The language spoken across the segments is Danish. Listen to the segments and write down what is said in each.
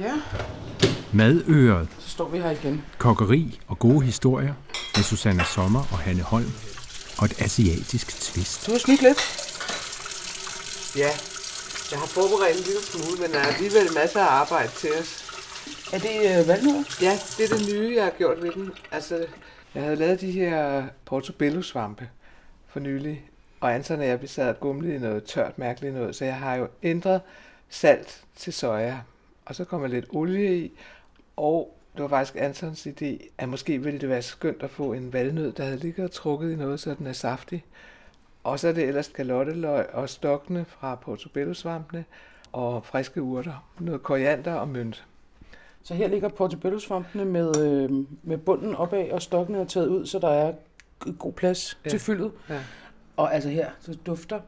Ja, Madøret, så står vi her igen. kokkeri og gode historier med Susanne Sommer og Hanne Holm og et asiatisk twist. Du har snydt lidt. Ja, jeg har forberedt en lille smule, men der er alligevel masser af arbejde til os. Er det øh, valnødder? Ja, det er det nye, jeg har gjort ved den. Altså, jeg havde lavet de her portobello-svampe for nylig, og Anton og jeg vi sad og gumlede i noget tørt, mærkeligt noget, så jeg har jo ændret salt til soja, og så kommer lidt olie i, og det var faktisk Antons idé, at måske ville det være skønt at få en valnød, der havde ligget og trukket i noget, så den er saftig. Og så er det ellers kalotteløg og stokkene fra portobello-svampene, og friske urter, noget koriander og mynt. Så her ligger portobello-svampene med, øh, med bunden opad, og stokkene er taget ud, så der er god plads Ja. til fyldet. Ja. Og altså her, så dufter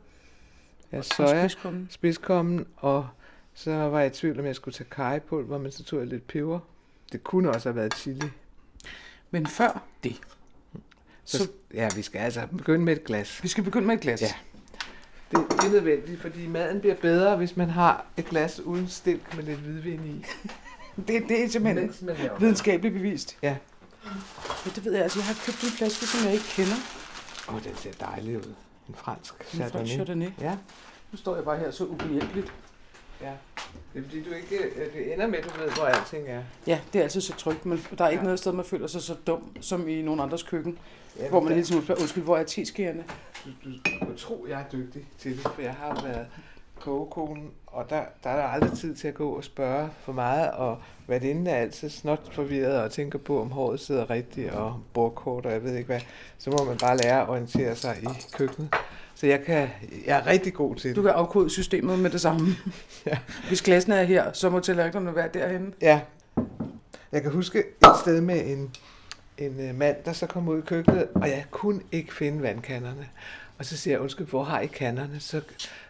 Ja, soja, spidskommen. spidskommen, og så var jeg i tvivl, om jeg skulle tage karrypulver, men så tog jeg lidt peber. Det kunne også have været chili. Men før det, Så, så ja, vi skal altså begynde med et glas. vi skal begynde med et glas. Ja. Det, det er nødvendigt, fordi maden bliver bedre, hvis man har et glas uden stilk med lidt hvidvin i. Det, det er simpelthen Mens man videnskabeligt bevist. Ja. ja. det ved jeg. Altså, jeg har købt en flaske, som jeg ikke kender. Åh, oh, den ser dejlig ud. En fransk En fransk chardonnay. Chardonnay. Ja, Nu står jeg bare her så ubehjælpeligt. Ja. Det er fordi, du ikke, øh, det ender med, at du ved, hvor alting er. Ja, det er altid så trygt, men der er ikke Ja. noget sted, man føler sig så dum, som i nogen andres køkken, Ja, hvor man hele tiden spørger, undskyld, hvor er teskærende? du, du, du kan tro, jeg er dygtig til det, for jeg har været kogekonen, og der, der er der aldrig tid til at gå og spørge for meget, og hvad det er altid snot forvirret og tænker på, om håret sidder rigtigt, og bordkort, og jeg ved ikke hvad. Så må man bare lære at orientere sig i køkkenet. Så jeg, kan, jeg er rigtig god til Du det. kan afkode systemet med det samme. Ja. Hvis klassen er her, så må tallerkenerne være derhen. Ja. Jeg kan huske et sted med en, en øh, mand, der så kom ud i køkkenet, og jeg kunne ikke finde vandkanderne. Og så siger jeg, undskyld, hvor har I kanderne? Så,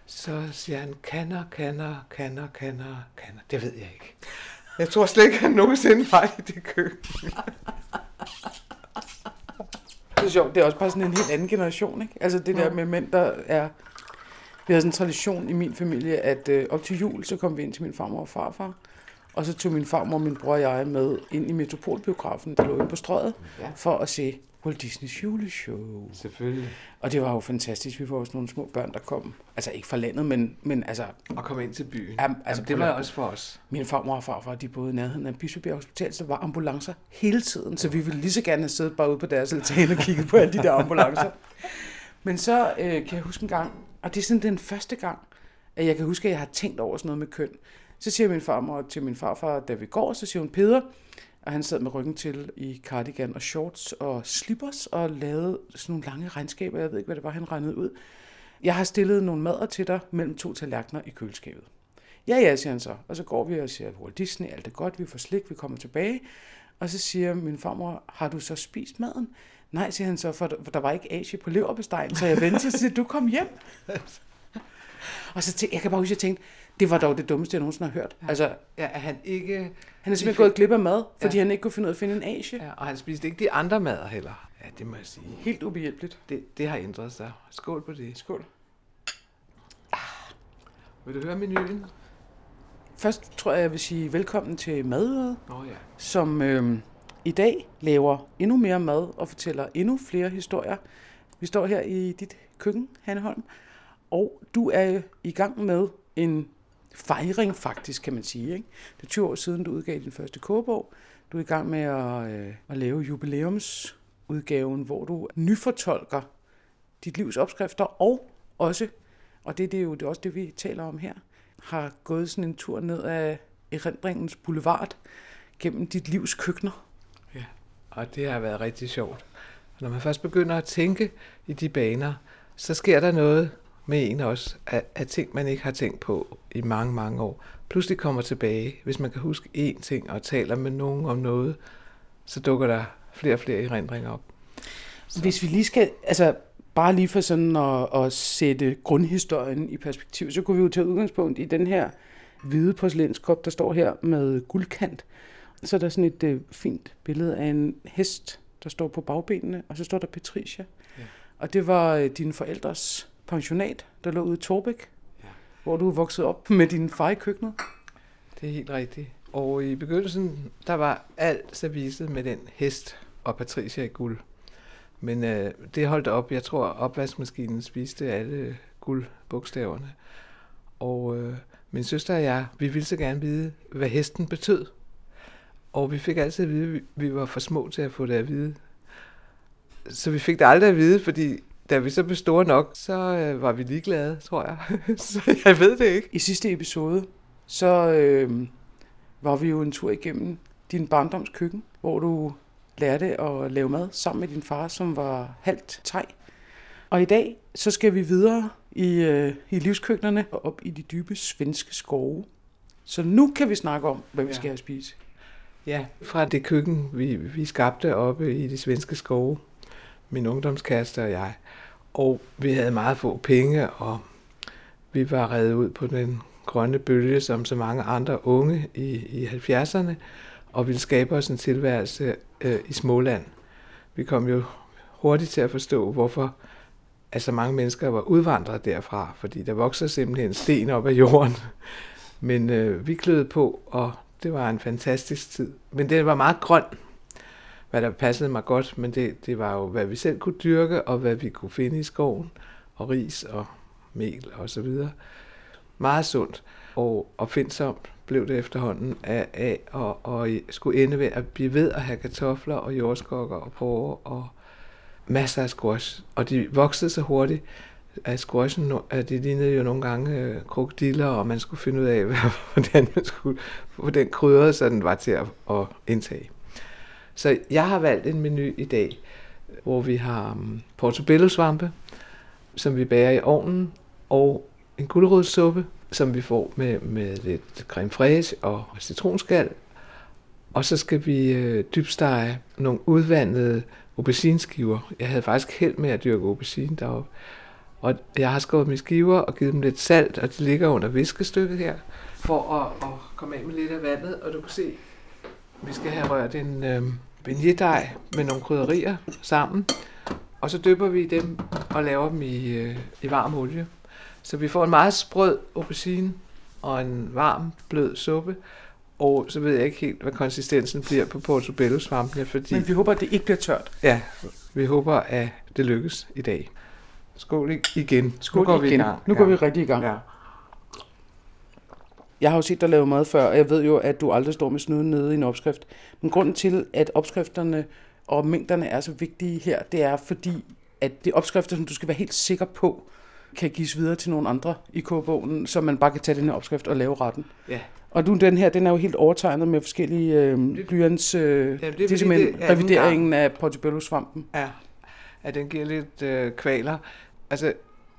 så siger han, kander, kander, kander, kander, kander. Det ved jeg ikke. Jeg tror slet ikke, han nogensinde var i det køkken. Det er sjovt, det er også bare sådan en helt anden generation, ikke? Altså det der med mænd, der er... Vi havde sådan en tradition i min familie, at øh, op til jul, så kom vi ind til min farmor og farfar. Og så tog min farmor, min bror og jeg med ind i Metropolbiografen, der lå inde på strøget, Ja. for at se Walt Disneys juleshow. Selvfølgelig. Og det var jo fantastisk. Vi var også nogle små børn, der kom. Altså ikke fra landet, men, men altså, Og komme ind til byen. Jamen, altså, Jamen, det var også for os. min farmor og farfar, de boede i nærheden af Bispebjerg Hospital, så der var ambulancer hele tiden. Så vi ville lige så gerne have siddet bare ude på deres altan og kigget på alle de der ambulancer. Men så øh, kan jeg huske en gang, og det er sådan den første gang, at jeg kan huske, at jeg har tænkt over sådan noget med køn. Så siger min farmor til min farfar, da vi går, så siger hun, Peder, og han sad med ryggen til i cardigan og shorts og slippers og lavede sådan nogle lange regnskaber. Jeg ved ikke, hvad det var, han regnede ud. Jeg har stillet nogle mader til dig mellem to tallerkener i køleskabet. Ja, ja, siger han så. Og så går vi og siger, Walt Disney, alt er godt, vi får slik, vi kommer tilbage. Og så siger min farmor, har du så spist maden? Nej, siger han så, for der, var ikke asie på leverpostegen, så jeg ventede, siger du kom hjem. og så tænkte, jeg kan bare huske, at jeg tænkte, det var dog det dummeste, jeg nogensinde har hørt. Altså, Ja, han ikke... han er simpelthen gået glip af mad, fordi Ja. han ikke kunne finde ud af at finde en asie. Ja, og han spiste ikke de andre mader heller. Ja, det må jeg sige. Helt ubehjælpeligt. Det, det har ændret sig. Skål på det. Skål. Vil du høre menuen? Først tror jeg, jeg vil sige velkommen til Madøret, Nå ja. som øh, i dag laver endnu mere mad og fortæller endnu flere historier. Vi står her i dit køkken, Hanne Holm, og du er i gang med en fejring faktisk, kan man sige. Ikke? Det er 20 år siden, du udgav din første kogebog. Du er i gang med at, øh, at lave jubilæumsudgaven, hvor du nyfortolker dit livs opskrifter, og også, og det, det er jo det er også det, vi taler om her, har gået sådan en tur ned af erindringens boulevard gennem dit livs køkkener. Ja, og det har været rigtig sjovt. Når man først begynder at tænke i de baner, så sker der noget med en også, af, af ting, man ikke har tænkt på i mange, mange år. Pludselig kommer tilbage. Hvis man kan huske én ting og taler med nogen om noget, så dukker der flere og flere erindringer op. Hvis vi lige skal, altså bare lige for sådan at, at sætte grundhistorien i perspektiv, så kunne vi jo tage udgangspunkt i den her hvide porcelænskop, der står her med guldkant. Så er der sådan et øh, fint billede af en hest, der står på bagbenene, og så står der Patricia. Ja. Og det var øh, dine forældres pensionat, der lå ude i Torbæk, Ja. hvor du vokset op med din far i køkkenet. Det er helt rigtigt. Og i begyndelsen, der var alt servicet med den hest og Patricia i guld. Men øh, det holdt op. Jeg tror, opvaskemaskinen spiste alle guldbogstaverne. Og øh, min søster og jeg, vi ville så gerne vide, hvad hesten betød. Og vi fik altid at vide, at vi var for små til at få det at vide. Så vi fik det aldrig at vide, fordi da vi så blev store nok, så øh, var vi ligeglade, tror jeg. så jeg ved det ikke. I sidste episode, så øh, var vi jo en tur igennem din barndoms køkken, hvor du lærte at lave mad sammen med din far, som var halvt thai. Og i dag, så skal vi videre i, øh, i livskøkkenerne og op i de dybe svenske skove. Så nu kan vi snakke om, hvad vi Ja. skal have at spise. Ja, fra det køkken, vi, vi skabte oppe i de svenske skove, min ungdomskæreste og jeg. Og vi havde meget få penge, og vi var reddet ud på den grønne bølge, som så mange andre unge i, i 70'erne, og ville skabe os en tilværelse øh, i Småland. Vi kom jo hurtigt til at forstå, hvorfor at så mange mennesker var udvandret derfra, fordi der vokser simpelthen sten op af jorden. Men øh, vi kløede på, og det var en fantastisk tid. Men det var meget grøn, hvad der passede mig godt, men det, det var jo, hvad vi selv kunne dyrke, og hvad vi kunne finde i skoven, og ris og mel og så videre. Meget sundt og opfindsomt blev det efterhånden af, af og, og skulle ende ved at blive ved at have kartofler og jordskokker og porre og masser af squash. Og de voksede så hurtigt, at squashen, at det lignede jo nogle gange øh, krokodiller, og man skulle finde ud af, hvordan man skulle få den krydret, så den var til at, at indtage. Så jeg har valgt en menu i dag, hvor vi har portobellosvampe, portobello-svampe, som vi bager i ovnen, og en gulerodssuppe, som vi får med, med lidt creme fraiche og citronskal. Og så skal vi øh, dybstege nogle udvandede aubergineskiver. Jeg havde faktisk held med at dyrke aubergine deroppe. Og jeg har skåret mine skiver og givet dem lidt salt, og de ligger under viskestykket her, for at, at komme af med lidt af vandet. Og du kan se, vi skal have rørt en øh, beignet med nogle krydderier sammen. Og så dypper vi dem og laver dem i, øh, i varm olie. Så vi får en meget sprød aubergine og en varm, blød suppe. Og så ved jeg ikke helt, hvad konsistensen bliver på portobello-svampene, fordi... Men vi håber, at det ikke bliver tørt. Ja, vi håber, at det lykkes i dag. Skål igen. Skål nu går vi igen. i gang. Nu går vi rigtig i gang. Ja. Jeg har jo set dig lave mad før, og jeg ved jo, at du aldrig står med snuden nede i en opskrift. Men grunden til, at opskrifterne og mængderne er så vigtige her, det er fordi, at det er opskrifter, som du skal være helt sikker på, kan gives videre til nogle andre i kogebogen, så man bare kan tage den her opskrift og lave retten. Ja. Og du, den her, den er jo helt overtegnet med forskellige øh, blyants... Øh, det er det, er simpelthen det er revideringen af portobello-svampen. Ja, at den giver lidt øh, kvaler. Altså,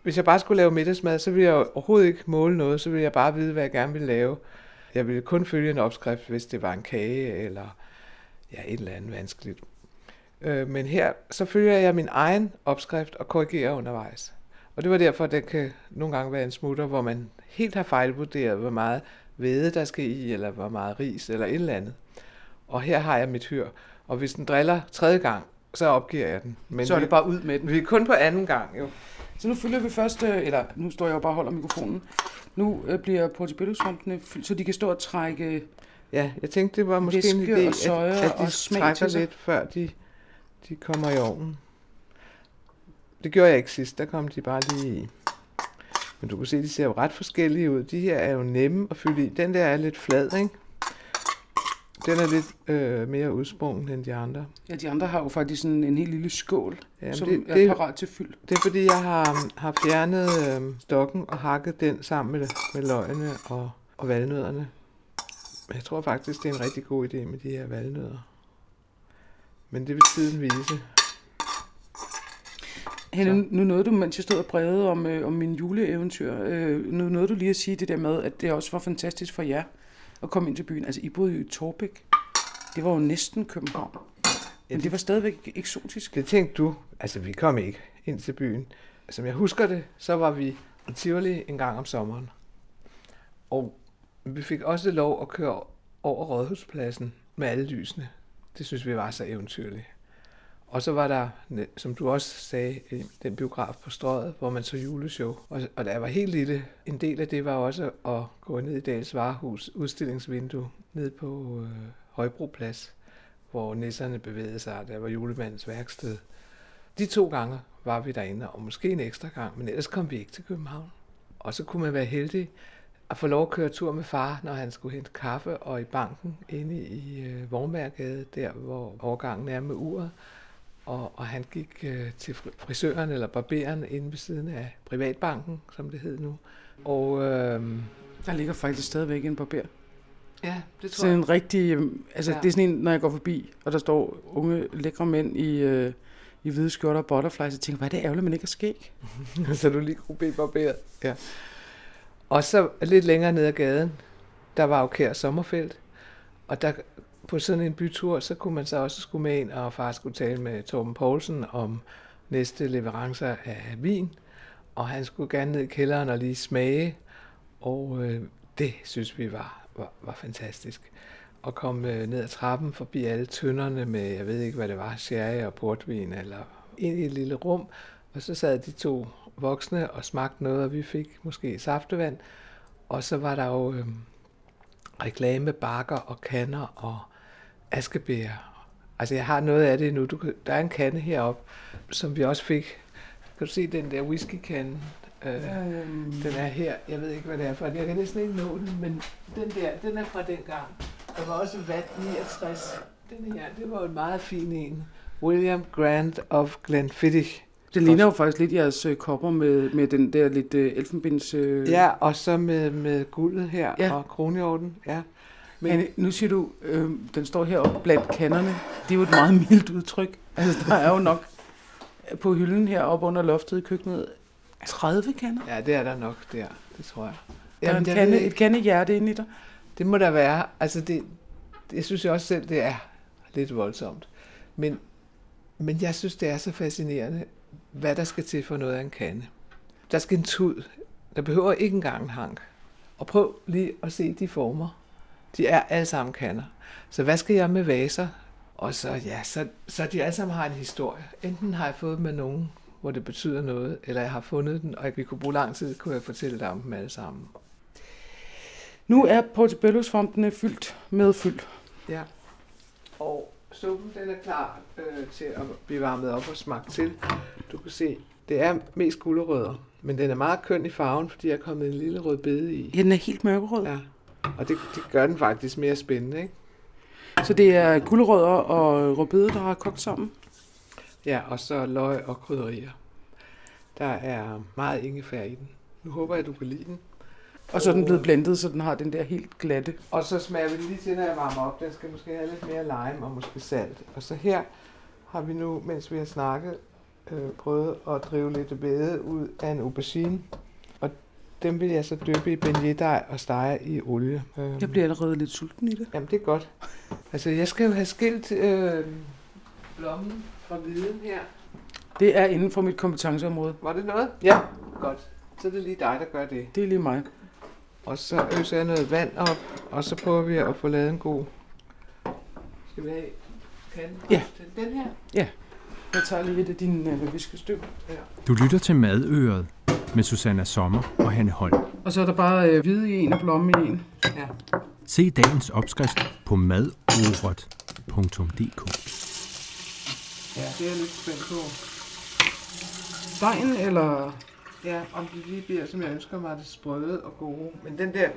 hvis jeg bare skulle lave middagsmad, så ville jeg overhovedet ikke måle noget, så ville jeg bare vide, hvad jeg gerne ville lave. Jeg ville kun følge en opskrift, hvis det var en kage eller ja, et eller andet vanskeligt. Øh, men her, så følger jeg min egen opskrift og korrigerer undervejs. Og det var derfor, at det kan nogle gange være en smutter, hvor man helt har fejlvurderet, hvor meget hvede der skal i, eller hvor meget ris, eller et eller andet. Og her har jeg mit hyr. Og hvis den driller tredje gang, så opgiver jeg den. Men Så er vi, det bare ud med den. vi er kun på anden gang, jo. Så nu fylder vi først, øh, eller nu står jeg jo bare og holder mikrofonen. Nu øh, bliver portobello-svampene fyldt, så de kan stå og trække Ja, jeg tænkte, det var måske en idé, at, at de trækker lidt, før de, de kommer i ovnen. Det gjorde jeg ikke sidst, der kom de bare lige i. Men du kan se, de ser jo ret forskellige ud. De her er jo nemme at fylde i. Den der er lidt flad, ikke? Den er lidt øh, mere udsprungen end de andre. Ja, de andre har jo faktisk sådan en helt lille skål, Jamen, som det, er det, parat til fyld. det er fordi, jeg har, har fjernet øh, stokken og hakket den sammen med, med løgene og, og valnødderne. Jeg tror faktisk, det er en rigtig god idé med de her valnødder. Men det vil tiden vise. Henne, nu nåede du, mens jeg stod og brevede om, øh, om min juleeventyr, øh, nu nåede du lige at sige det der med, at det også var fantastisk for jer at komme ind til byen. Altså, I boede jo i Torbæk. Det var jo næsten København. Men det var stadigvæk eksotisk. Det tænkte du. Altså, vi kom ikke ind til byen. Som jeg husker det, så var vi i Tivoli en gang om sommeren. Og vi fik også lov at køre over Rådhuspladsen med alle lysene. Det synes vi var så eventyrligt. Og så var der, som du også sagde, den biograf på strøget, hvor man så juleshow. Og, og da jeg var helt lille, en del af det var også at gå ned i Dals Varehus udstillingsvindue ned på øh, Højbroplads, hvor nisserne bevægede sig, der var julemandens værksted. De to gange var vi derinde, og måske en ekstra gang, men ellers kom vi ikke til København. Og så kunne man være heldig at få lov at køre tur med far, når han skulle hente kaffe, og i banken inde i øh, Vormærgade, der hvor overgangen er med uret. Og, og han gik øh, til frisøren eller barberen inde ved siden af privatbanken, som det hed nu. Og øh, der ligger faktisk stadigvæk en barber. Ja, det tror sådan en rigtig, øh, altså ja. det er sådan en, når jeg går forbi, og der står unge, lækre mænd i, øh, i hvide skjorter og butterflies, og tænker, hvad er det ærgerligt, man ikke har skæg? så du lige kunne blive barberet. Ja. Og så lidt længere ned ad gaden, der var jo Kær Sommerfelt, og der på sådan en bytur, så kunne man så også skulle med ind, og far skulle tale med Torben Poulsen om næste leverancer af vin, og han skulle gerne ned i kælderen og lige smage, og øh, det synes vi var, var, var fantastisk. At komme øh, ned ad trappen forbi alle tønderne med, jeg ved ikke hvad det var, sherry og portvin, eller ind i et lille rum, og så sad de to voksne og smagte noget, og vi fik måske saftevand, og så var der jo øh, reklamebakker og kander og askebær. Altså jeg har noget af det nu. Du, der er en kande heroppe, som vi også fik. Kan du se den der whiskykande? Øh, øhm. Den er her. Jeg ved ikke, hvad det er for. Jeg kan næsten ikke nå den, men den der, den er fra den gang. Der var også vat 69. Den her, det var en meget fin en. William Grant of Glenfiddich. Det ligner jo faktisk lidt jeres øh, kopper med, med den der lidt øh, elfenbinds... Øh... Ja, og så med, med guldet her ja. og kronhjorten. Ja. Men Anne, nu siger du, øh, den står heroppe blandt kanderne. Det er jo et meget mildt udtryk. Altså, der er jo nok på hylden heroppe under loftet i køkkenet 30 kander. Ja, det er der nok der, det tror jeg. Der er en kande, et kandehjerte inde i dig. Det må der være. Altså, det, jeg synes jeg også selv, det er lidt voldsomt. Men, men jeg synes, det er så fascinerende, hvad der skal til for noget af en kande. Der skal en tud. Der behøver ikke engang en hank. Og prøv lige at se de former. De er alle sammen kander. Så hvad skal jeg med vaser? Og så, ja, så, så de alle sammen har en historie. Enten har jeg fået dem med nogen, hvor det betyder noget, eller jeg har fundet den, og vi kunne bruge lang tid, kunne jeg fortælle dig om dem alle sammen. Nu er portobello-svampene fyldt med fyld. Ja. Og suppen den er klar øh, til at blive varmet op og smagt til. Du kan se, det er mest gulerødder, men den er meget køn i farven, fordi jeg er kommet en lille rød bede i. Ja, den er helt mørkerød. Ja, og det, det gør den faktisk mere spændende, ikke? Så det er gulerødder og rødbede, der har kogt sammen? Ja, og så løg og krydderier. Der er meget ingefær i den. Nu håber jeg, du kan lide den. Og så er den blevet blendet, så den har den der helt glatte. Og så smager vi lige til, når jeg varmer op. Den skal måske have lidt mere lime og måske salt. Og så her har vi nu, mens vi har snakket, øh, prøvet at drive lidt bede ud af en aubergine. Dem vil jeg så dyppe i beignetdej og stege i olie. Jeg bliver allerede lidt sulten i det. Jamen, det er godt. Altså, jeg skal jo have skilt øh, blommen fra viden her. Det er inden for mit kompetenceområde. Var det noget? Ja. Godt. Så er det lige dig, der gør det. Det er lige mig. Og så øser jeg noget vand op, og så prøver vi at få lavet en god... Skal vi have kan ja. den her? Ja. Jeg tager lige lidt af din øh, viskestøv. Ja. Du lytter til Madøret med Susanna Sommer og Hanne Holm. Og så er der bare øh, hvide i en og blomme i en. Ja. Se dagens opskrift på madorot.dk. Ja, det er jeg lidt spændt på. Dejen eller Ja, om det lige bliver, som jeg ønsker mig, det sprøde og gode. Men den der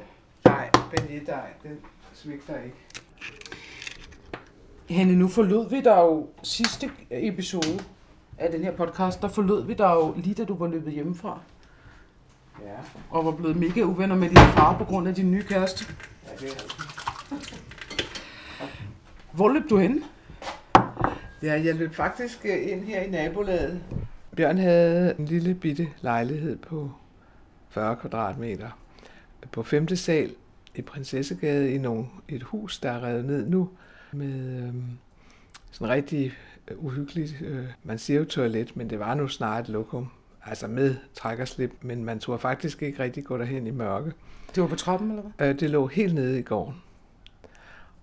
dej, dej, den svigter ikke. Henne, nu forlod vi dig jo sidste episode af den her podcast, der forlod vi dig jo lige da du var løbet hjemmefra. Ja. Og var blevet mega uvenner med din far på grund af din nye kæreste. Ja, det er Hvor løb du hen? Ja, jeg løb faktisk øh, ind her i nabolaget Bjørn havde en lille bitte lejlighed på 40 kvadratmeter på 5. sal i Prinsessegade i nogle, et hus, der er revet ned nu, med øh, sådan rigtig øh, uhyggeligt, øh, man siger jo toilet, men det var nu snart et lokum, altså med trækkerslip, men man turde faktisk ikke rigtig gå derhen i mørke. Det var på trappen, eller hvad? Øh, det lå helt nede i gården.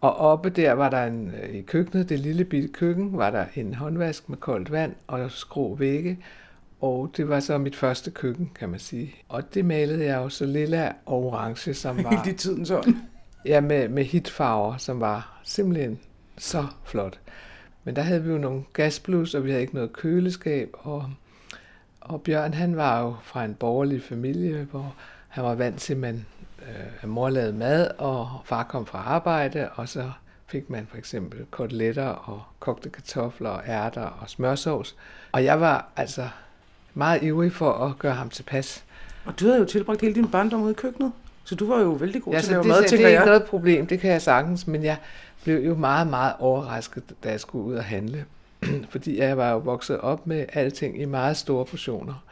Og oppe der var der en, øh, i køkkenet, det lille bitte køkken, var der en håndvask med koldt vand og skrå vægge. Og det var så mit første køkken, kan man sige. Og det malede jeg jo så lilla og orange, som var... Helt i tiden sådan. Ja, med, med hitfarver, som var simpelthen så flot. Men der havde vi jo nogle gasblus, og vi havde ikke noget køleskab, og, og Bjørn, han var jo fra en borgerlig familie, hvor han var vant til, at man, øh, mor lavede mad, og far kom fra arbejde, og så fik man for eksempel koteletter og kogte kartofler og ærter og smørsovs. Og jeg var altså meget ivrig for at gøre ham tilpas. Og du havde jo tilbragt hele din barndom ude i køkkenet. Så du var jo vældig god Ja, til at det, lave mad, tænker det er ikke jeg. noget problem, det kan jeg sagtens, men jeg blev jo meget, meget overrasket, da jeg skulle ud og handle. Fordi jeg var jo vokset op med alting i meget store portioner.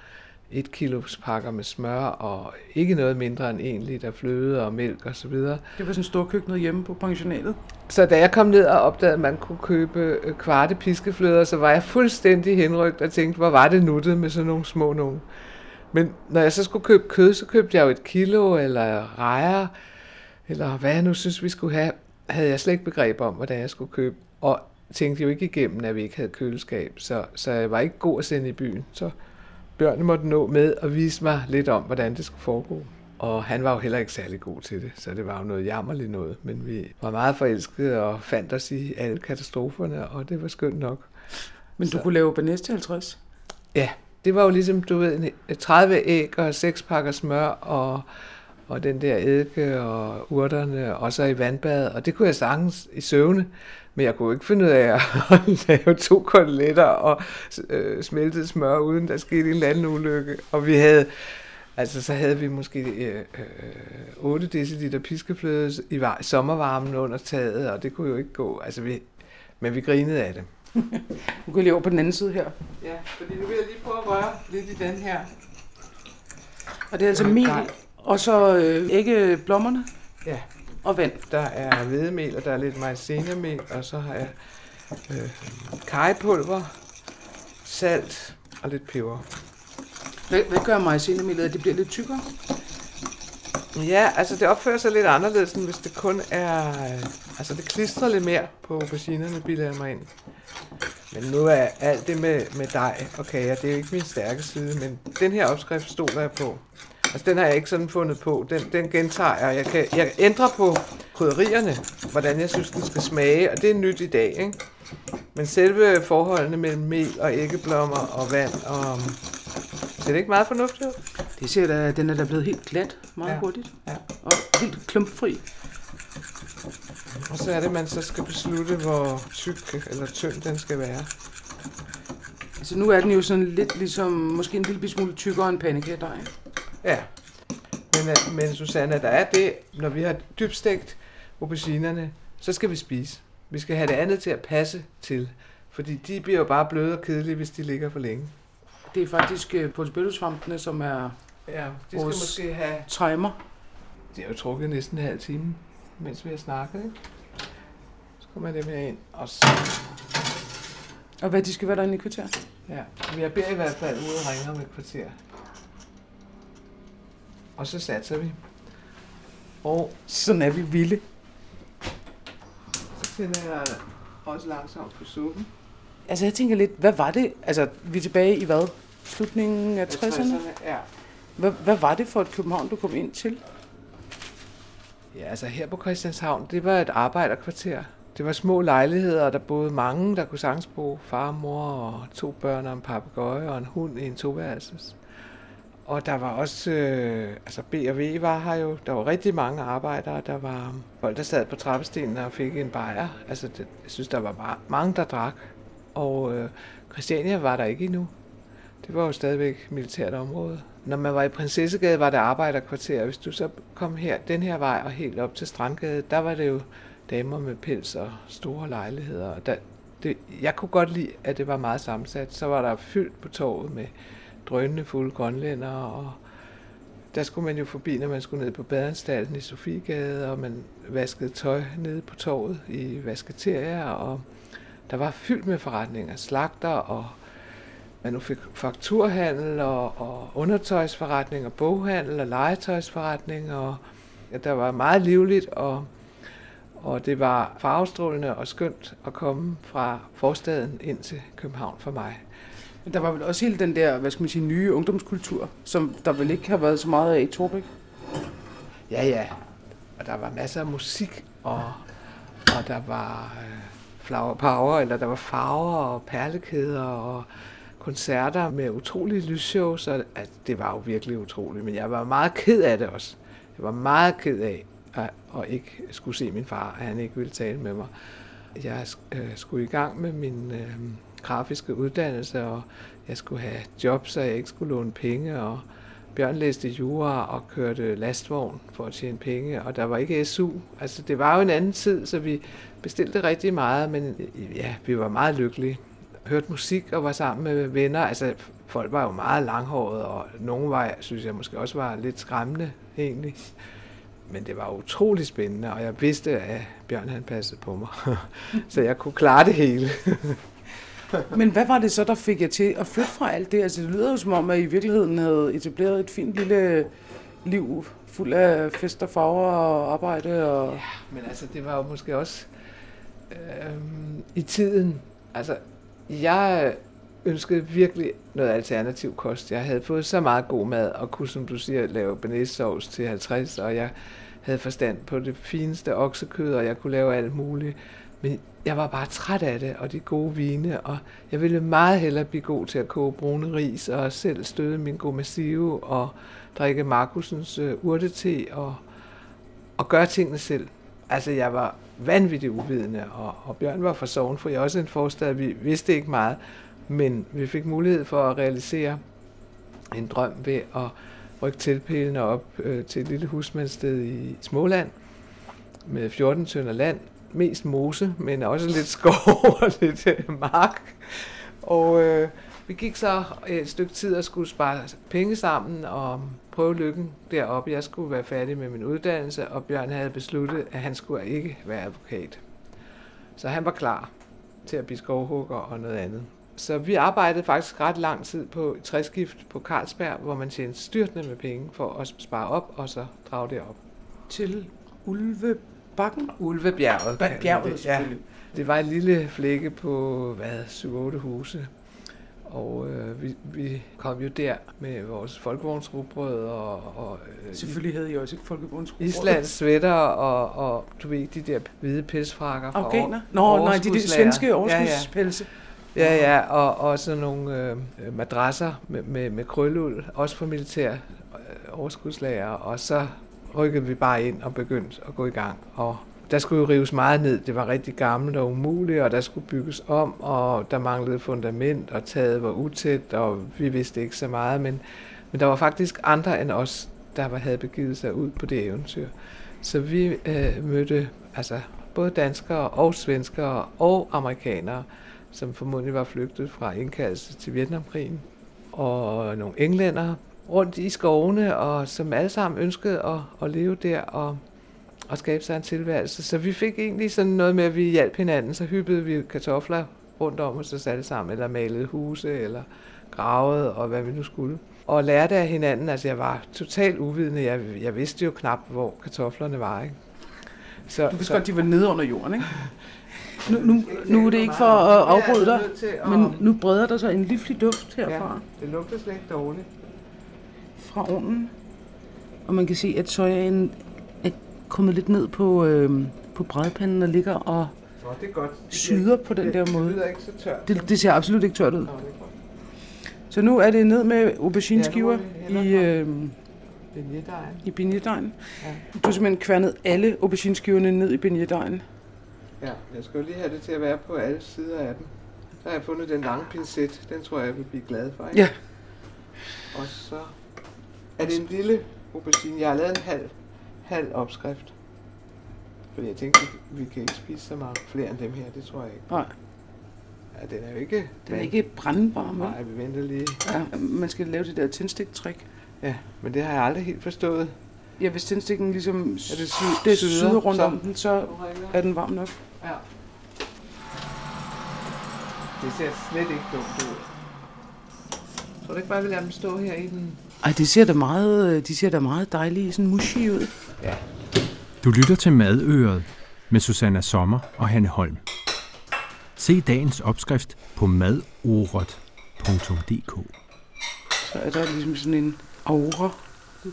Et kilos pakker med smør, og ikke noget mindre end en liter fløde og mælk og så videre. Det var sådan storkøkkenet hjemme på pensionatet. Så da jeg kom ned og opdagede, at man kunne købe øh, kvarte piskefløder, så var jeg fuldstændig henrygt og tænkte, hvor var det nuttet med sådan nogle små nogen. Men når jeg så skulle købe kød, så købte jeg jo et kilo eller rejer, eller hvad jeg nu synes, vi skulle have, havde jeg slet ikke begreb om, hvordan jeg skulle købe. Og tænkte jo ikke igennem, at vi ikke havde køleskab, så, så jeg var ikke god at sende i byen. Så Bjørn måtte nå med og vise mig lidt om, hvordan det skulle foregå. Og han var jo heller ikke særlig god til det, så det var jo noget jammerligt noget. Men vi var meget forelskede og fandt os i alle katastroferne, og det var skønt nok. Men du Så- kunne lave banæs til 50. Ja, det var jo ligesom, du ved, en- 30 æg og 6 pakker smør og, og den der eddike og urterne, og så i vandbad, og det kunne jeg sagtens i søvne. Men jeg kunne ikke finde ud af at lave to koteletter og øh, smeltet smør, uden der skete en eller anden ulykke. Og vi havde, altså så havde vi måske øh, øh, 8 dl piskefløde i var- sommervarmen under taget, og det kunne jo ikke gå. Altså vi, men vi grinede af det. Du kan lige over på den anden side her. Ja, fordi nu vil jeg lige prøve at røre lidt i den her. Og det er altså mel, og så øh, æggeblommerne Ja. og vand. Der er hvedemel, og der er lidt maizenamel, og så har jeg øh, kajepulver, salt og lidt peber. Hvad, hvad gør majsenemelet, at det bliver lidt tykkere? Ja, altså det opfører sig lidt anderledes, end hvis det kun er... øh, Altså det klistrer lidt mere på auberginerne, bilder jeg mig ind. Men nu er alt det med, med dej og kager, det er jo ikke min stærke side, men den her opskrift stoler jeg på. Altså den har jeg ikke sådan fundet på, den, den gentager jeg. Jeg kan, jeg ændrer på krydderierne, hvordan jeg synes, den skal smage, og det er nyt i dag, ikke? Men selve forholdene mellem mel og æggeblommer og vand, og, ser det ikke meget fornuftigt ud? Det ser da, den er da blevet helt glat meget Ja. hurtigt. Ja. Og helt klumpfri. Og så er det, man så skal beslutte, hvor tyk eller tynd den skal være. Altså nu er den jo sådan lidt ligesom, måske en lille smule tykkere end pandekagedej. Ja. Men, øh, men Susanne, der er det, når vi har dybstegt auberginerne, så skal vi spise. Vi skal have det andet til at passe til. Fordi de bliver jo bare bløde og kedelige, hvis de ligger for længe. Det er faktisk øh, portobello-svampene, som er Ja, de skal måske have... timer. De har jo trukket næsten en halv time, mens vi har snakket, ikke? Så kommer det med ind, og så... Og hvad de skal være derinde i kvarter. Ja, men jeg beder i hvert fald ude og ringe om et kvarter. Og så satser vi. Og Sådan er vi vilde. så tænder jeg også langsomt på suppen. Altså jeg tænker lidt, hvad var det? Altså vi er tilbage i hvad? Slutningen af 60'erne? Ja. Hvad, hvad var det for et København, du kom ind til? Ja, altså her på Christianshavn, det var et arbejderkvarter. Det var små lejligheder, og der boede mange, der kunne sagtens bo far og mor og to børn og en papegøje og en hund i en toværelses. Og der var også, øh, altså B&V var her jo, der var rigtig mange arbejdere, der var folk, der sad på trappestenen og fik en bajer. Altså det, jeg synes, der var bare mange, der drak. Og øh, Christiania var der ikke endnu. Det var jo stadigvæk militært område. Når man var i Prinsessegade, var det arbejderkvarter. Hvis du så kom her, den her vej og helt op til Strandgade, der var det jo damer med pels og store lejligheder. Og der, det, jeg kunne godt lide, at det var meget sammensat. Så var der fyldt på torvet med drønende fulde grønlænder, og der skulle man jo forbi, når man skulle ned på badeanstalten i Sofiegade, og man vaskede tøj nede på torvet i vasketerier, og der var fyldt med forretninger, slagter og manufakturhandel og, og undertøjsforretning og boghandel og legetøjsforretning og ja, der var meget livligt og, Og det var farvestrålende og skønt at komme fra forstaden ind til København for mig. Men der var vel også hele den der, hvad skal man sige, nye ungdomskultur, som der vel ikke har været så meget af i Torbæk? Ja, ja. Og der var masser af musik, og, og der var øh, flower power, eller der var farver og perlekæder og koncerter med utrolige lysshows, og altså, det var jo virkelig utroligt. Men jeg var meget ked af det også. Jeg var meget ked af at, at ikke skulle se min far, at han ikke ville tale med mig. Jeg øh, skulle i gang med min øh, grafiske uddannelse, og jeg skulle have job, så jeg ikke skulle låne penge, og Bjørn læste jura og kørte lastvogn for at tjene penge, og der var ikke SU. Altså, det var jo en anden tid, så vi bestilte rigtig meget, men ja, vi var meget lykkelige. Hørte musik og var sammen med venner. Altså, folk var jo meget langhårede, og nogle var, synes jeg måske også var lidt skræmmende, egentlig. Men det var utrolig spændende, og jeg vidste, at Bjørn han passede på mig. så jeg kunne klare det hele. Men hvad var det så, der fik jer til at flytte fra alt det? Altså, det lyder jo som om, at I i virkeligheden havde etableret et fint lille liv, fuld af fester, farver og arbejde. Og... Ja, men altså, det var jo måske også øh, i tiden. Altså, jeg ønskede virkelig noget alternativ kost. Jeg havde fået så meget god mad, og kunne, som du siger, lave banæssovs til 50, og jeg havde forstand på det fineste oksekød, og jeg kunne lave alt muligt. Men jeg var bare træt af det, og de gode vine, og jeg ville meget hellere blive god til at koge brune ris, og selv støde min gomassive, og drikke Markusens øh, urtete, og, og gøre tingene selv. Altså, jeg var vanvittigt uvidende, og, og Bjørn var fra for jeg også en forstad, vi vidste ikke meget, men vi fik mulighed for at realisere en drøm ved at rykke tilpælene op øh, til et lille husmandssted i Småland med 14 tønder land, mest mose, men også lidt skov og lidt øh, mark. Og øh, vi gik så øh, et stykke tid og skulle spare penge sammen og prøve lykken deroppe. Jeg skulle være færdig med min uddannelse, og Bjørn havde besluttet, at han skulle ikke være advokat. Så han var klar til at blive skovhugger og noget andet. Så vi arbejdede faktisk ret lang tid på et træskift på Carlsberg, hvor man tjente styrtende med penge for at spare op og så drage det op. Til Ulvebakken? Ulvebjerget. Bjerget, selvfølgelig. Ja. Det var en lille flække på, hvad, 7-8 huse. Og øh, vi, vi kom jo der med vores folkevognsrugbrød og... og øh, Selvfølgelig havde I også et folkevognsrugbrød. Islands sweater og, og du ved, de der hvide pelsfrakker. Afghaner? Nå, nej, de, de svenske overskudspelse. Ja, ja. Ja, ja, og, og sådan nogle øh, madrasser med, med, med krølul, også for militær øh, overskudslager, og så rykkede vi bare ind og begyndte at gå i gang. Og der skulle jo rives meget ned. Det var rigtig gammelt og umuligt, og der skulle bygges om, og der manglede fundament, og taget var utæt, og vi vidste ikke så meget, men, men der var faktisk andre end os, der havde begivet sig ud på det eventyr. Så vi øh, mødte altså både danskere og svenskere og amerikanere, som formodentlig var flygtet fra indkaldelse til Vietnamkrigen, og nogle englænder rundt i skovene, og som alle sammen ønskede at, at leve der og, og skabe sig en tilværelse. Så vi fik egentlig sådan noget med, at vi hjalp hinanden, så hyppede vi kartofler rundt om os alle sammen, eller malede huse, eller gravede, og hvad vi nu skulle. Og lærte af hinanden, altså jeg var totalt uvidende, jeg, jeg vidste jo knap, hvor kartoflerne var, ikke? Så, du vidste så, godt, de var nede under jorden, ikke? Nu, nu, nu er det ikke for at afbryde dig, men nu breder der sig en livlig duft herfra. Ja, det lugter slet ikke dårligt. Fra ovnen. Og man kan se, at sojaen er kommet lidt ned på, øh, på brædpanden og ligger og oh, det er godt. syder på den det, der måde. Det, ikke så tørt. Det, det ser absolut ikke tørt ud. Så nu er det ned med aubergineskiver ja, i, øh, i beignedejen. Ja. Du har simpelthen kværnet alle aubergineskiverne ned i beignedejen. Ja, jeg skal jo lige have det til at være på alle sider af den. Så har jeg fundet den lange pincet. Den tror jeg, jeg vil blive glad for. Ikke? Ja. Og så er det en lille aubergine. Jeg har lavet en halv, halv opskrift. Fordi jeg tænkte, vi kan ikke spise så meget flere end dem her. Det tror jeg ikke. Nej. Ja, den er jo ikke... Den er ikke brændbar, men... Nej, vi venter lige. Ja, man skal lave det der tændstik-trick. Ja, men det har jeg aldrig helt forstået. Ja, hvis tændstikken ligesom er det, sy- det syder rundt så, om den, så er den varm nok. Ja. Det ser slet ikke dumt ud. Tror du ikke bare, vi lader dem stå her i den? Ej, det ser da meget, de ser da meget dejlige, sådan mushy ud. Ja. Du lytter til Madøret. med Susanna Sommer og Hanne Holm. Se dagens opskrift på madorot.dk. Så er der ligesom sådan en aura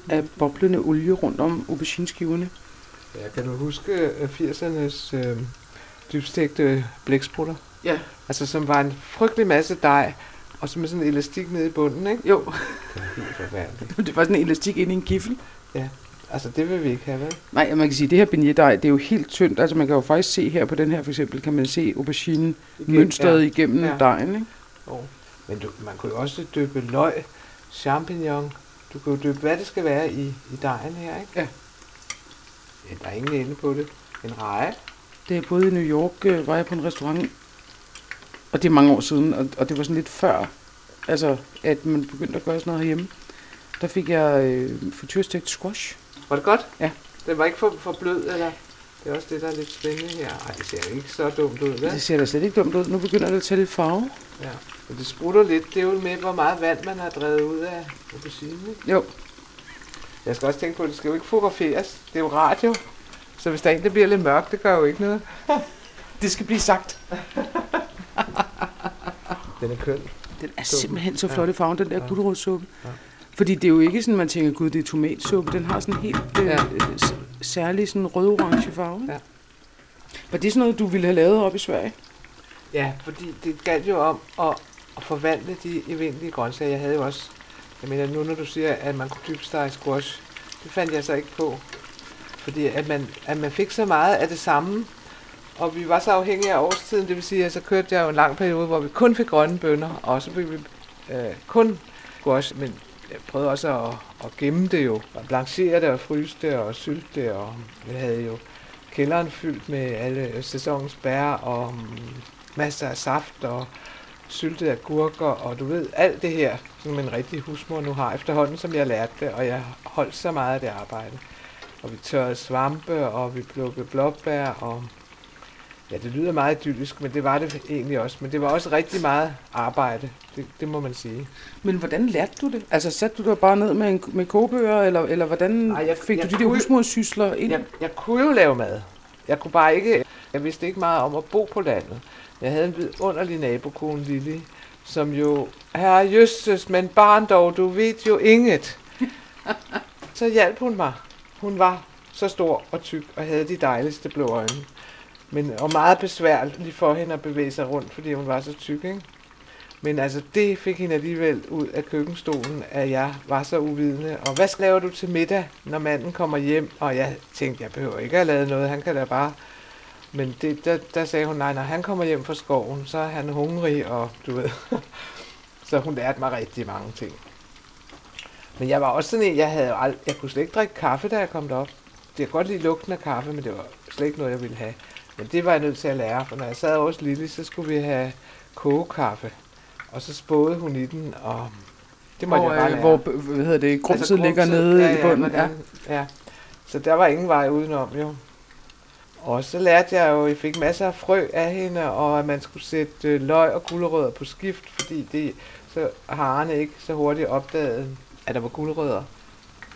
af boblende olie rundt om aubergineskiverne. Ja, kan du huske øh, 80'ernes øh, dybstegte blæksprutter? Ja. Altså, som var en frygtelig masse dej, og så med sådan en elastik nede i bunden, ikke? Jo, Det var helt forfærdeligt. det var sådan en elastik inde i en kiffel. Altså, det vil vi ikke have, vel? Nej, man kan sige, at det her beignet det er jo helt tyndt. Altså man kan jo faktisk se her på den her for eksempel, kan man se auberginen mønstret Ja. igennem Ja. ja. dejen. Ikke? Jo. Men du, man kunne jo også døbe løg, champignon. Du kan jo døbe, hvad det skal være i, i dejen her, ikke? Ja. ja. Der er ingen ende på det. En reje. Det er både i New York, øh, var jeg på en restaurant, og det er mange år siden, og, og det var sådan lidt før, altså at man begyndte at gøre sådan noget herhjemme. Der fik jeg øh, frityrestegt squash. Var det godt? Ja. Den var ikke for, for blød, eller? Det er også det, der er lidt spændende her. Ej, det ser jo ikke så dumt ud, vel? Det ser da slet ikke dumt ud. Nu begynder det at tage lidt farve. Ja. Men det sprutter lidt. Det er jo med, hvor meget vand man har drevet ud af ikke? Jo, Jeg skal også tænke på, at det skal jo ikke fotograferes. Det er jo radio. Så hvis der er en, der bliver lidt mørkt, det gør jo ikke noget. det skal blive sagt. Den er køn. Den er simpelthen så flot i farven, den der Ja. gulerodssuppe. Ja. Fordi det er jo ikke sådan, man tænker, gud, det er tomatsuppe. Den har sådan en helt øh, Ja. særlig sådan rød-orange farve. Ja. Var det sådan noget, du ville have lavet op i Sverige? Ja, fordi det galt jo om at, at forvandle de evindelige grøntsager. Jeg havde jo også, jeg mener nu når du siger, at man kunne dybstege squash, det fandt jeg så ikke på. Fordi at man, at man fik så meget af det samme, og vi var så afhængige af årstiden, det vil sige, at så kørte jeg jo en lang periode, hvor vi kun fik grønne bønner, og så blev vi øh, kun squash, men jeg prøvede også at, at gemme det jo, og blanchere det og fryse det og sylte det, og vi havde jo kælderen fyldt med alle sæsonens bær og mm, masser af saft og syltede agurker og du ved, alt det her, som en rigtig husmor nu har efterhånden, som jeg lærte det, og jeg holdt så meget af det arbejde. Og vi tørrede svampe, og vi plukkede blåbær, og ja, det lyder meget idyllisk, men det var det egentlig også. Men det var også rigtig meget arbejde, det, det må man sige. Men hvordan lærte du det? Altså satte du dig bare ned med, en, med kogebøger, eller, eller hvordan Nej, jeg- fik jeg du de der husmorsysler ind? Jeg, jeg kunne jo lave mad. Jeg kunne bare ikke, jeg vidste ikke meget om at bo på landet. Jeg havde en vidunderlig nabokone, Lili, som jo, herre jøsses, men barn dog, du ved jo inget. Så hjalp hun mig. Hun var så stor og tyk og havde de dejligste blå øjne. Men, og meget besværligt for hende at bevæge sig rundt, fordi hun var så tyk, ikke? Men altså, det fik hende alligevel ud af køkkenstolen, at jeg var så uvidende. Og hvad laver du til middag, når manden kommer hjem? Og jeg tænkte, jeg behøver ikke at lave noget, han kan da bare... Men det, der, der sagde hun, nej, når han kommer hjem fra skoven, så er han hungrig, og du ved... så hun lærte mig rigtig mange ting. Men jeg var også sådan en, jeg havde ald- jeg kunne slet ikke drikke kaffe, da jeg kom derop. Det er godt lide lugten af kaffe, men det var slet ikke noget, jeg ville have. Men det var jeg nødt til at lære, for når jeg sad hos Lille, så skulle vi have kogekaffe. Og så spåede hun i den, og det måtte hvor, jeg bare øh, lære. hvor hvad hedder det, grumset altså, ligger nede i bunden. Ja, hvordan- ja. Så der var ingen vej udenom, jo. Og så lærte jeg jo, jeg fik masser af frø af hende, og at man skulle sætte øh, løg og gulerødder på skift, fordi det, så har Arne ikke så hurtigt opdaget, at der var gulerødder,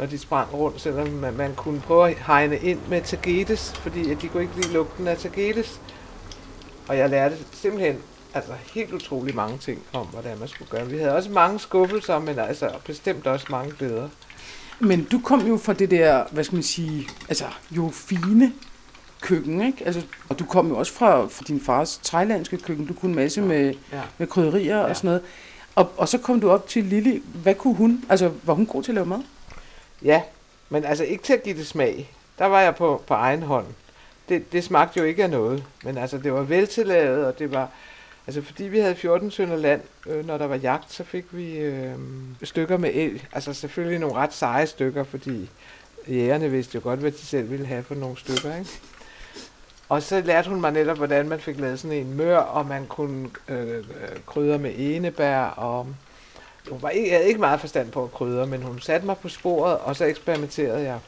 når de sprang rundt, selvom man, man kunne prøve at hegne ind med tagetes, fordi at de kunne ikke lide lugten af tagetes. Og jeg lærte simpelthen altså helt utrolig mange ting om, hvordan man skulle gøre. Vi havde også mange skuffelser, men altså bestemt også mange glæder. Men du kom jo fra det der, hvad skal man sige, altså jo fine køkken, ikke? Altså, og du kom jo også fra, fra din fars thailandske køkken. Du kunne en masse med, Ja. med krydderier ja. Ja. og sådan noget. Og, og så kom du op til Lille. Hvad kunne hun? Altså, var hun god til at lave mad? Ja, men altså ikke til at give det smag. Der var jeg på, på egen hånd. Det, det smagte jo ikke af noget, men altså det var veltillavet, og det var... Altså fordi vi havde 14 sønder land, øh, når der var jagt, så fik vi øh, stykker med el. Altså selvfølgelig nogle ret seje stykker, fordi jægerne vidste jo godt, hvad de selv ville have for nogle stykker, ikke? Og så lærte hun mig netop, hvordan man fik lavet sådan en mør, og man kunne øh, øh krydre med enebær, og hun var ikke, jeg havde ikke meget forstand på at krydre, men hun satte mig på sporet, og så eksperimenterede jeg.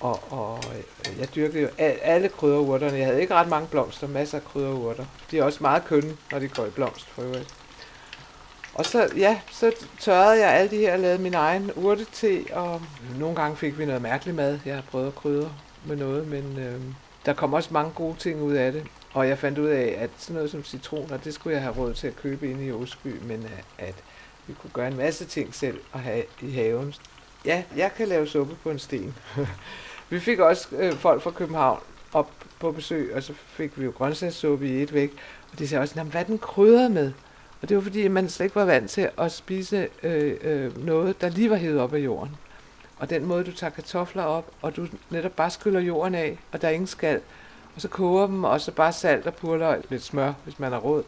Og, og øh, jeg dyrkede jo alle krydderurterne. Jeg havde ikke ret mange blomster, masser af krydderurter. De er også meget kønne, når de går i blomst for øvrigt. Og så, ja, så tørrede jeg alle de her og lavede min egen urtete, og nogle gange fik vi noget mærkeligt mad. Jeg har prøvet at krydre med noget, men øh, der kom også mange gode ting ud af det. Og jeg fandt ud af, at sådan noget som citroner, det skulle jeg have råd til at købe ind i Osby, men at vi kunne gøre en masse ting selv og have i haven. Ja, jeg kan lave suppe på en sten. vi fik også øh, folk fra København op på besøg, og så fik vi jo grøntsagssuppe i et væk. Og de sagde også, hvad er den krydret med? Og det var fordi, man slet ikke var vant til at spise øh, øh, noget, der lige var hævet op af jorden. Og den måde, du tager kartofler op, og du netop bare skyller jorden af, og der er ingen skal, og så koger dem, og så bare salt og purløg, lidt smør, hvis man har råd,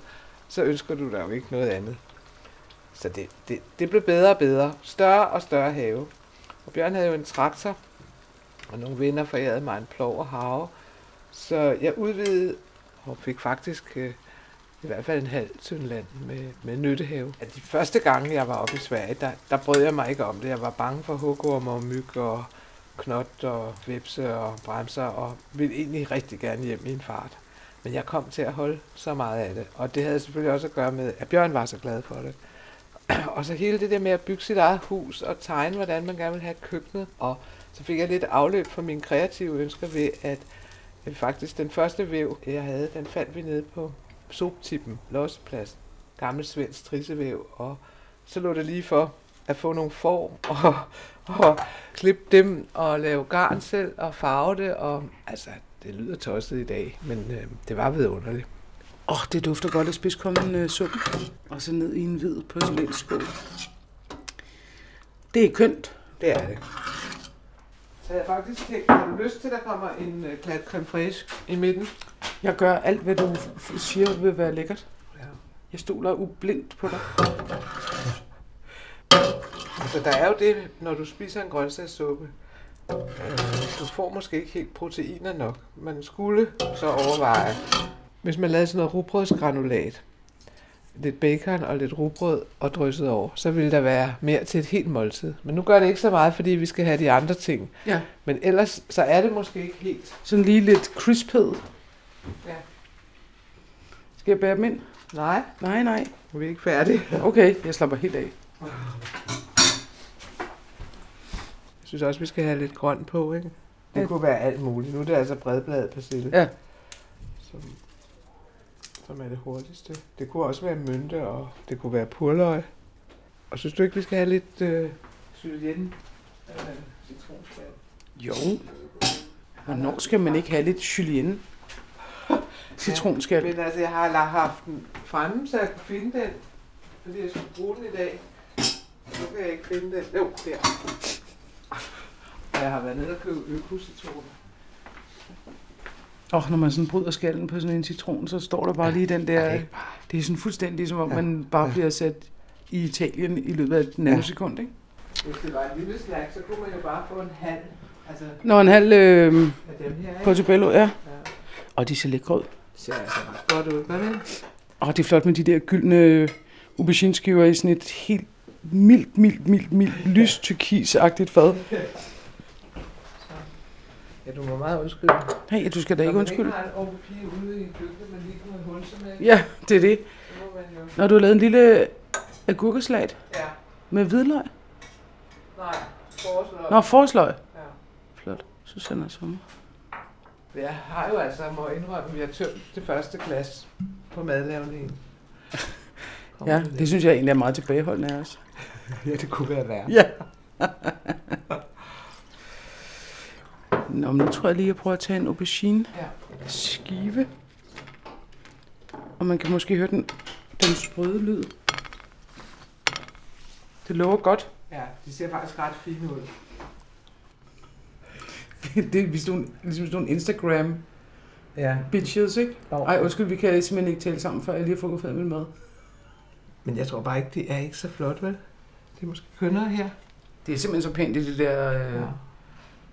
så ønsker du der jo ikke noget andet. Så det, det, det blev bedre og bedre. Større og større have. Og Bjørn havde jo en traktor, og nogle venner forærede mig en plov og have. Så jeg udvidede og fik faktisk øh, i hvert fald en halv tynd land med, med nyttehave. At de første gange, jeg var oppe i Sverige, der, der brød jeg mig ikke om det. Jeg var bange for hugorm og myg og knot og vipse og bremser, og ville egentlig rigtig gerne hjem i en fart. Men jeg kom til at holde så meget af det, og det havde selvfølgelig også at gøre med, at Bjørn var så glad for det. og så hele det der med at bygge sit eget hus og tegne, hvordan man gerne vil have køkkenet, og så fik jeg lidt afløb for mine kreative ønsker ved, at faktisk den første væv, jeg havde, den fandt vi nede på soptippen, losseplads, gammel svensk trissevæv, og så lå det lige for at få nogle får og, og klippe dem og lave garn selv og farve det, og altså, det lyder tosset i dag, men øh, det var vidunderligt. Åh, oh, det dufter godt af spidskommen øh, suppe. Og så ned i en hvid porcelænsskål. Det er kønt. Det er det. Så jeg faktisk tænkt, har du lyst til, at der kommer en øh, klat creme fraiche i midten? Jeg gør alt, hvad du siger vil være lækkert. Ja. Jeg stoler ublindt på dig. Altså, der er jo det, når du spiser en grøntsagssuppe. Øh, du får måske ikke helt proteiner nok. Man skulle så overveje, hvis man lavede sådan noget rugbrødsgranulat, lidt bacon og lidt rugbrød og drysset over, så ville der være mere til et helt måltid. Men nu gør det ikke så meget, fordi vi skal have de andre ting. Ja. Men ellers, så er det måske ikke helt. Sådan lige lidt crisphed. Ja. Skal jeg bære dem ind? Nej, Nej, nej. vi er ikke færdige. Okay, jeg slapper helt af. Jeg synes også, vi skal have lidt grønt på, ikke? Det Ja. kunne være alt muligt. Nu er det altså bredbladet persille. Ja. Som, som er det hurtigste. Det kunne også være mynte, og det kunne være purløg. Og synes du ikke, vi skal have lidt øh, julienne? Eller citronskal? Jo. Hvornår skal man ikke have lidt julienne? Citronskal. Men altså, jeg har lagt haft den fremme, så jeg kunne finde den. Fordi jeg skulle bruge den i dag. Nu kan jeg ikke finde den. Jo, der. Og jeg har været nede og købe økocitroner. Og når man sådan bryder skallen på sådan en citron, så står der bare lige den Er der... bare? Det er sådan fuldstændig, som om Ja. man bare Ja. bliver sat i Italien i løbet af et nanosekund, ikke? Hvis det var en lille snack, så kunne man jo bare få en halv. Altså, Når en halv øh, af dem her, portobello, ja. Ja. Og de ser lækre ud. Det ser altså godt ud, gør det? Og det er flot med de der gyldne aubergineskiver i sådan et helt mildt, mildt, mildt, mildt, lys turkisagtigt fad. Ja, du må meget undskylde. Hey, du skal da ikke Når man undskylde. ikke har en pige ude i køkkenet, man lige kunne hulse med, Ja, det er det. så jo... Når du har lavet en lille agurkesalat Ja, med hvidløg. nej, foreslår. Nå, forsløg. Ja. Flot. Susanne Sommer. Jeg har jo altså, må jeg indrømme, vi har tømt det første glas på madlavningen. Ja, det det synes jeg egentlig er meget tilbageholdende af os. Ja, det kunne være værre. Ja. Nå, men nu tror jeg lige, at jeg prøver at tage en aubergine skive. Og man kan måske høre den, den sprøde lyd. Det lover godt. ja, de ser faktisk ret fine ud. det er ligesom sådan, ligesom sådan Instagram Ja. bitches, ikke? Jo. Ej, undskyld, vi kan simpelthen ikke tale sammen, før jeg lige har fået min mad. Men jeg tror bare ikke, det er ikke så flot, vel? Det er måske kønnere her. Det er simpelthen så pænt i det der øh, Ja.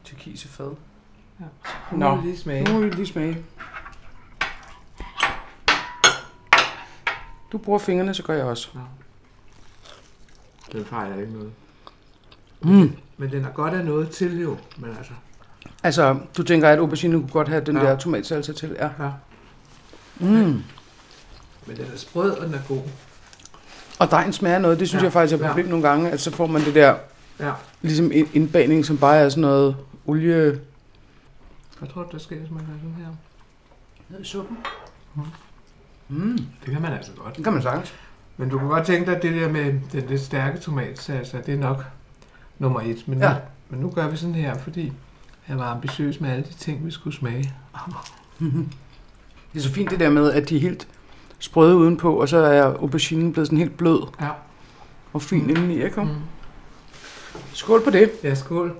Turkise fad. Nu Nå. må vi lige smage. Nu må vi lige smage. Du bruger fingrene, så gør jeg også. Nå. Den fejler ikke noget. Mm. Men den er godt af noget til jo. Men altså, Altså, du tænker, at aubergine kunne godt have den Ja. der tomatsalsa til? Ja. ja. Mm. Men den er sprød, og den er god. Og dejen smager noget, det synes Ja. jeg faktisk er et Ja. problem nogle gange, at så får man det der, Ja. ligesom ind- indbagning, som bare er sådan noget olie Hvad tror du, der sker, hvis man gør sådan her? Ned i suppen. Mm. Mm, Det kan man altså godt. det kan man sagtens. Men du kan godt tænke dig, at det der med den lidt stærke tomatsauce, det er nok nummer et. Men, Ja. nu, men nu gør vi sådan her, fordi jeg var ambitiøs med alle de ting, vi skulle smage. Det er så fint det der med, at de er helt sprøde udenpå, og så er auberginen blevet sådan helt blød Ja. og fin Mm. indeni, ikke? Mm. Skål på det. Ja, skål.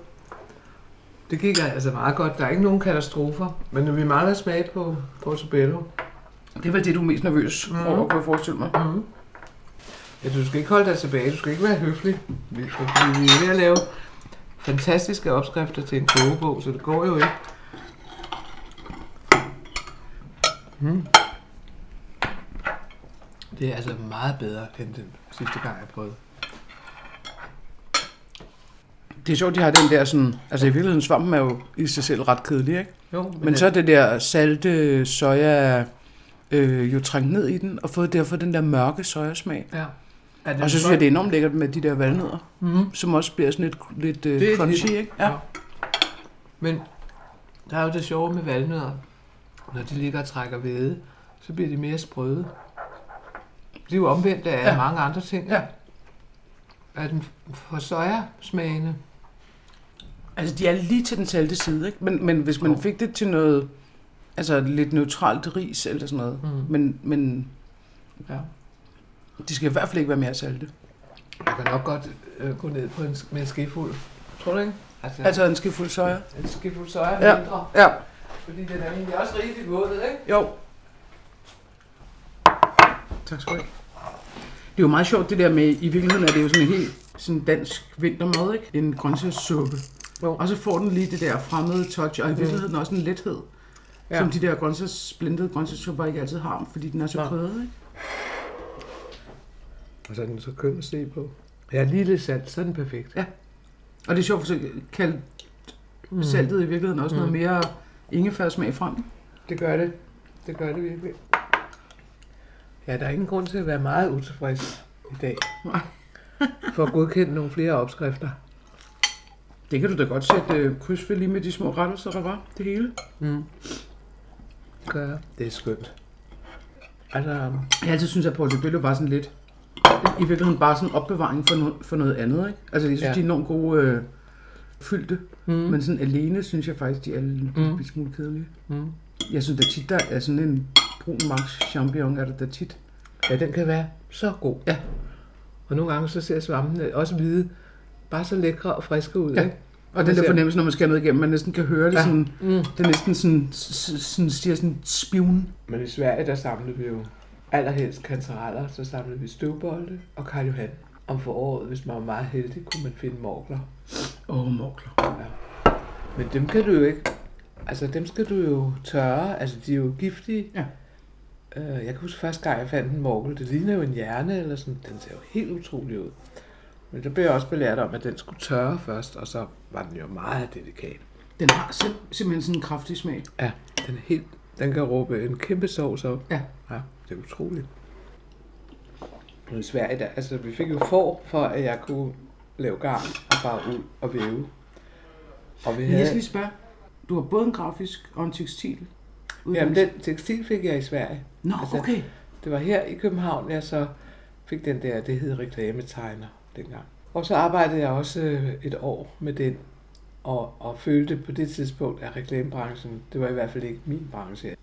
Det gik altså meget godt. Der er ikke nogen katastrofer. Men vi mangler smag på portobello. Det vel det, du er mest nervøs Mhm. over, kunne jeg forestille mig. Mm. Ja, du skal ikke holde dig tilbage. Du skal ikke være høflig. Vi, fordi vi er ved at lave fantastiske opskrifter til en kogebog, så det går jo ikke. Mm. Det er altså meget bedre end den sidste gang, jeg prøvede. Det er sjovt, de har den der sådan... Altså i virkeligheden, svampen er jo i sig selv ret kedelig, ikke? Jo, men, Men så er det der salte soja øh, jo trængt ned i den, og fået derfor den der mørke sojasmag. Ja. Er det Og så synes jeg, det er enormt lækkert med de der valnødder, Mm. som også bliver sådan lidt, lidt øh, Det er crunchy, lidt- ikke? Ja. Men der er jo det sjove med valnødder. Når de ligger og trækker væde, så bliver de mere sprøde. Det er jo omvendt af Ja. ja. mange andre ting. Ja. Er den for sojasmagende? Altså, de er lige til den salte side, ikke? Men, men hvis man Jo. fik det til noget, altså lidt neutralt ris eller sådan noget, Mm. men, men Ja. de skal i hvert fald ikke være mere salte. Jeg kan nok godt øh, gå ned på en, med en skefuld. Tror du ikke? Altså, Altså en skefuld soja. en skefuld soja Ja. mindre. Ja, Fordi den er egentlig også rigtig våd, ikke? jo. Tak skal du have. Det er jo meget sjovt det der med, i virkeligheden er det jo sådan en helt sådan dansk vintermad, ikke? En grøntsagssuppe. Jo. Og så får den lige det der fremmede touch, og i virkeligheden også en lethed, ja. Ja. som de der grøntsags, blendede grøntsagssupper ikke altid har, fordi den er så krydret, ikke? Og så er den så køn at se på. Ja, lige lidt salt, så er den perfekt. Og det er sjovt, for så kalde mm. saltet i virkeligheden også mm. noget Mm. mere ingefærsmag frem. Det gør det. Det gør det virkelig. Ja, der er ingen grund til at være meget utilfreds i dag. Nej. For at godkende nogle flere opskrifter. Det kan du da godt sætte øh, kryds ved lige med de små rettelser, der var. Det hele. Mm. Gør jeg. Det er skønt. Altså, Jeg altid synes, at portobello var sådan lidt... I virkeligheden bare sådan en opbevaring for, no- for noget andet, ikke? Altså, jeg synes, ja. De er enormt gode øh, fyldte. Mm. Men sådan alene synes jeg faktisk, de er en Mm. smule kedelige. Mm. Jeg synes da tit, der er sådan en brun max champignon, er der da tit. Ja, den kan være så god. Ja. Og nogle gange så ser svampene også hvide, bare så lækre og friske ud, Ja. ikke? Og den der fornemmelse, når man skal ned igennem, man næsten kan høre det ja. Ja. sådan... Mm. Det er næsten sådan, sådan siger sådan spivn. Men i Sverige, der samlede vi jo allerhelst kantereller, så samlede vi støvbolde og Karl Johan. Om foråret, hvis man var meget heldig, kunne man finde morgler. Åh, oh, mokler. Men dem kan du jo ikke... Altså, dem skal du jo tørre. Altså, de er jo giftige. Ja. Øh, jeg kan huske første gang, jeg fandt en morgel. Det ligner jo en hjerne eller sådan. Den ser jo helt utrolig ud. Men der blev jeg også belært om, at den skulle tørre først, og så var den jo meget delikat. Den har sim- simpelthen sådan en kraftig smag. Ja, den er helt... Den kan råbe en kæmpe sovs op. Ja. Ja, det er utroligt. Men i Sverige, der, altså vi fik jo får, for at jeg kunne lave garn og farve ud og væve. Og vi Men jeg havde... skal lige spørge. Du har både en grafisk og en tekstil Jamen, den tekstil fik jeg i Sverige. Nå, altså- okay. Det var her i København, jeg så fik den der, det hed reklametegner dengang. Og så arbejdede jeg også øh, et år med den, og, og følte på det tidspunkt, at reklamebranchen, det var i hvert fald ikke min branche.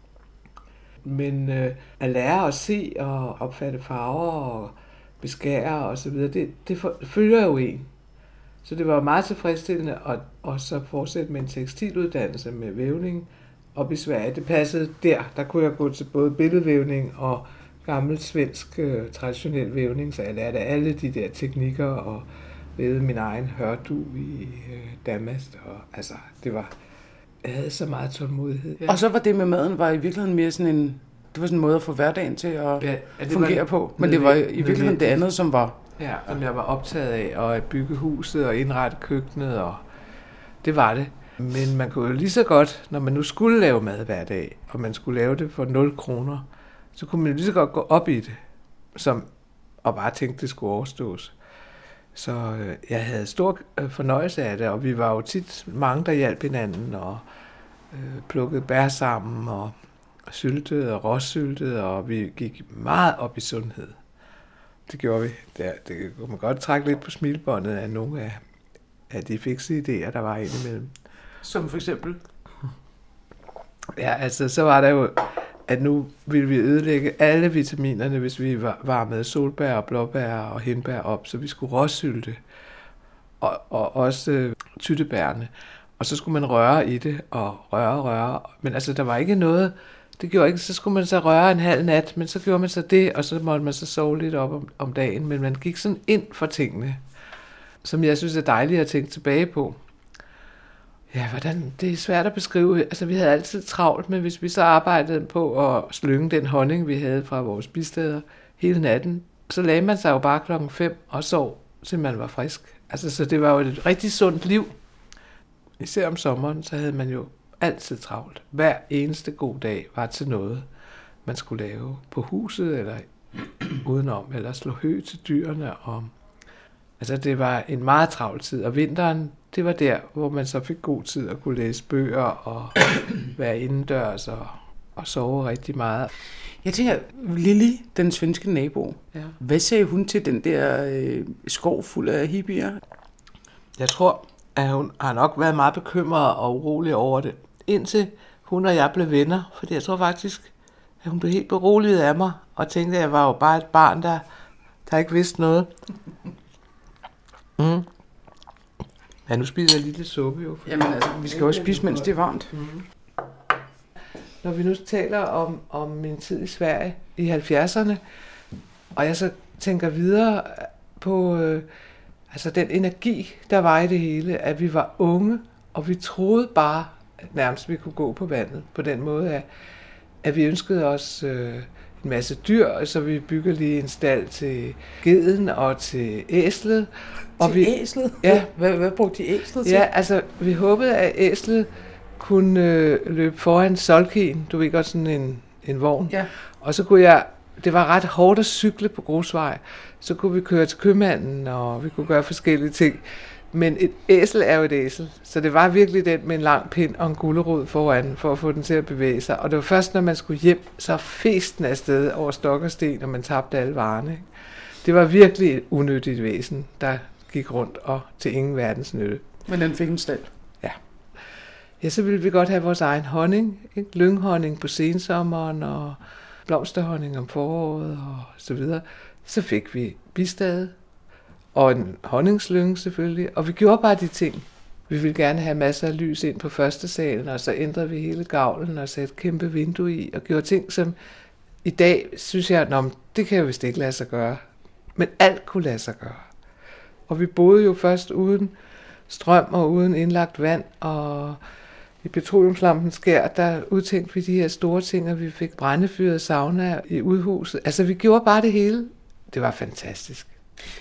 Men øh, at lære at se og opfatte farver og beskære og så videre, det, det for, følger jo en. Så det var meget tilfredsstillende at, at så fortsætte med en tekstiluddannelse med vævning op i Sverige. Det passede der. Der kunne jeg gå til både billedvævning og gammel svensk øh, traditionel vævning, så jeg lærte alle de der teknikker og vævede min egen hørdu i øh, damast. Og, altså, det var... Jeg havde så meget tålmodighed. Og så var det med maden, var i virkeligheden mere sådan en, det var sådan en måde at få hverdagen til at ja, ja, fungere på. Men det var i virkeligheden det andet, som var, Ja, som jeg var optaget af, og at bygge huset og indrette køkkenet, og det var det. Men man kunne jo lige så godt, når man nu skulle lave mad hver dag, og man skulle lave det for 0 kroner, så kunne man jo lige så godt gå op i det, som, og bare tænke, det skulle overstås. Så øh, jeg havde stor øh, fornøjelse af det, og vi var jo tit mange, der hjalp hinanden, og øh, plukkede bær sammen og syltede og råsyltede, og vi gik meget op i sundhed. Det gjorde vi. Det, det kunne man godt trække lidt på smilbåndet af nogle af, af de fikse idéer, der var indimellem. Som for eksempel? Ja, altså så var der jo, at nu ville vi ødelægge alle vitaminerne, hvis vi varmede solbær og blåbær og hindbær op, så vi skulle råsylte og, og også øh, tyttebærne. Og så skulle man røre i det og røre og røre. Men altså, der var ikke noget, det gjorde ikke, så skulle man så røre en halv nat, men så gjorde man så det, og så måtte man så sove lidt op om, om dagen. Men man gik sådan ind for tingene, som jeg synes er dejligt at tænke tilbage på. Ja, hvordan, det er svært at beskrive. Altså, vi havde altid travlt, men hvis vi så arbejdede på at slynge den honning, vi havde fra vores bisteder hele natten, så lagde man sig jo bare klokken 5 og sov, til man var frisk. Altså, så det var jo et rigtig sundt liv. Især om sommeren, så havde man jo altid travlt. Hver eneste god dag var til noget, man skulle lave på huset eller udenom, eller slå hø til dyrene. Og, altså, det var en meget travl tid, og vinteren, det var der, hvor man så fik god tid at kunne læse bøger og være indendørs og, og sove rigtig meget. Jeg tænker, Lili, den svenske nabo, Ja. hvad sagde hun til den der øh, skov fuld af hippier? Jeg tror, at hun har nok været meget bekymret og urolig over det, indtil hun og jeg blev venner. Fordi jeg tror faktisk, at hun blev helt beroliget af mig, og tænkte, at jeg var jo bare et barn, der, der ikke vidste noget. Mm. Ja, nu spiser jeg lige lidt suppe jo. Jamen altså, vi skal også spise, mens det er varmt. Når vi nu taler om, om min tid i Sverige i 70'erne, og jeg så tænker videre på øh, altså den energi, der var i det hele, at vi var unge, og vi troede bare, at nærmest vi kunne gå på vandet på den måde, at, at vi ønskede os øh, en masse dyr, så vi bygger lige en stald til geden og til æslet. Og til vi, æslet? Ja. Hvad, hvad brugte de æslet til? Ja, altså, vi håbede, at æslet kunne øh, løbe foran solkien. Du ved godt, sådan en, en vogn. ja. Og så kunne jeg, det var ret hårdt at cykle på grusvej. Så kunne vi køre til købmanden, og vi kunne gøre forskellige ting. Men et æsel er jo et æsel, så det var virkelig den med en lang pind og en gulerod foran, for at få den til at bevæge sig. Og det var først, når man skulle hjem, så festen afsted over stok og sten, og man tabte alle varerne. Ikke? Det var virkelig et unødigt væsen, der gik rundt og til ingen verdens nytte. Men den fik en stald. Ja, så ville vi godt have vores egen honning. Ikke? Lynghonning på sensommeren og blomsterhonning om foråret og så videre. Så fik vi bistade og en honningslynge selvfølgelig. Og vi gjorde bare de ting. Vi ville gerne have masser af lys ind på første salen, og så ændrede vi hele gavlen og satte et kæmpe vindue i, og gjorde ting, som i dag synes jeg, at det kan jo vist ikke lade sig gøre. Men alt kunne lade sig gøre. Og vi boede jo først uden strøm og uden indlagt vand, og i petroleumslampen skær, der udtænkte vi de her store ting, og vi fik brændefyret sauna i udhuset. Altså, vi gjorde bare det hele. Det var fantastisk.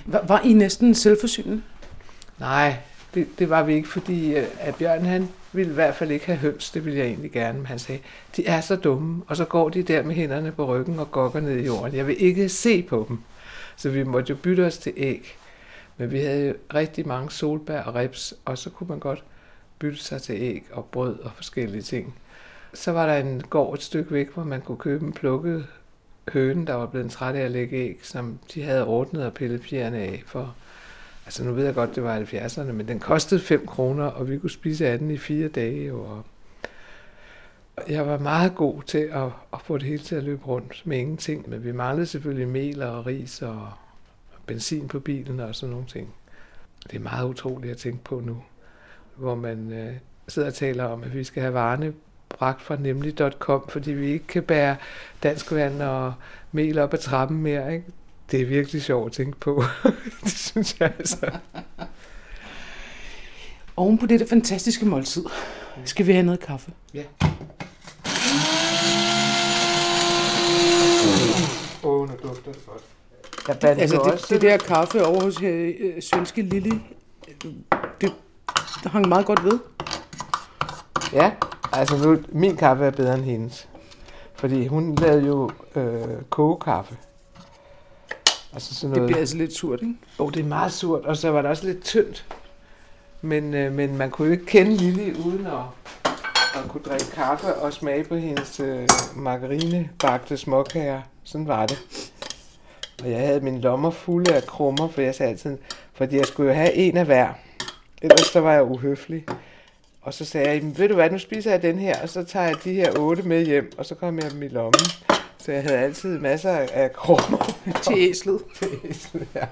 Var, var I næsten selvforsynende? Nej, det, det var vi ikke, fordi øh, at Bjørn han ville i hvert fald ikke have høns, det ville jeg egentlig gerne, men han sagde, de er så dumme, og så går de der med hænderne på ryggen og gokker ned i jorden. Jeg vil ikke se på dem. Så vi måtte jo bytte os til æg. Men vi havde jo rigtig mange solbær og rips, og så kunne man godt bytte sig til æg og brød og forskellige ting. Så var der en gård et stykke væk, hvor man kunne købe en plukket høne, der var blevet træt af at lægge æg, som de havde ordnet og pillet fjerne af for. Altså nu ved jeg godt, det var 70'erne, men den kostede 5 kroner, og vi kunne spise af den i fire dage. Og jeg var meget god til at, at få det hele til at løbe rundt med ingenting, men vi manglede selvfølgelig mel og ris og benzin på bilen og sådan nogle ting. Det er meget utroligt at tænke på nu, hvor man øh, sidder og taler om, at vi skal have varerne bragt fra nemlig.com, fordi vi ikke kan bære dansk vand og mel op ad trappen mere. Ikke? Det er virkelig sjovt at tænke på. det synes jeg altså. Oven på dette fantastiske måltid, skal vi have noget kaffe. Ja. Åh, oh, nu dufter det godt. Jeg bandt Altså, det, også det der kaffe over hos øh, øh, svenske Lille, det, det hang meget godt ved. Ja, altså nu, min kaffe er bedre end hendes. Fordi hun lavede jo øh, kogekaffe. Altså sådan Det noget. bliver altså lidt surt, ikke? Jo, oh, det er meget surt, og så var det også lidt tyndt. Men, øh, men man kunne jo ikke kende Lille uden at, og kunne drikke kaffe og smage på hendes øh, margarinebagte småkager. Sådan var det. Og jeg havde mine lommer fulde af krummer, for jeg sagde altid, fordi jeg skulle jo have en af hver. Ellers så var jeg uhøflig. Og så sagde jeg, ved du hvad, nu spiser jeg den her, og så tager jeg de her otte med hjem, og så kommer jeg dem i lommen. Så jeg havde altid masser af krummer. Til æslet. Til æslet, ja.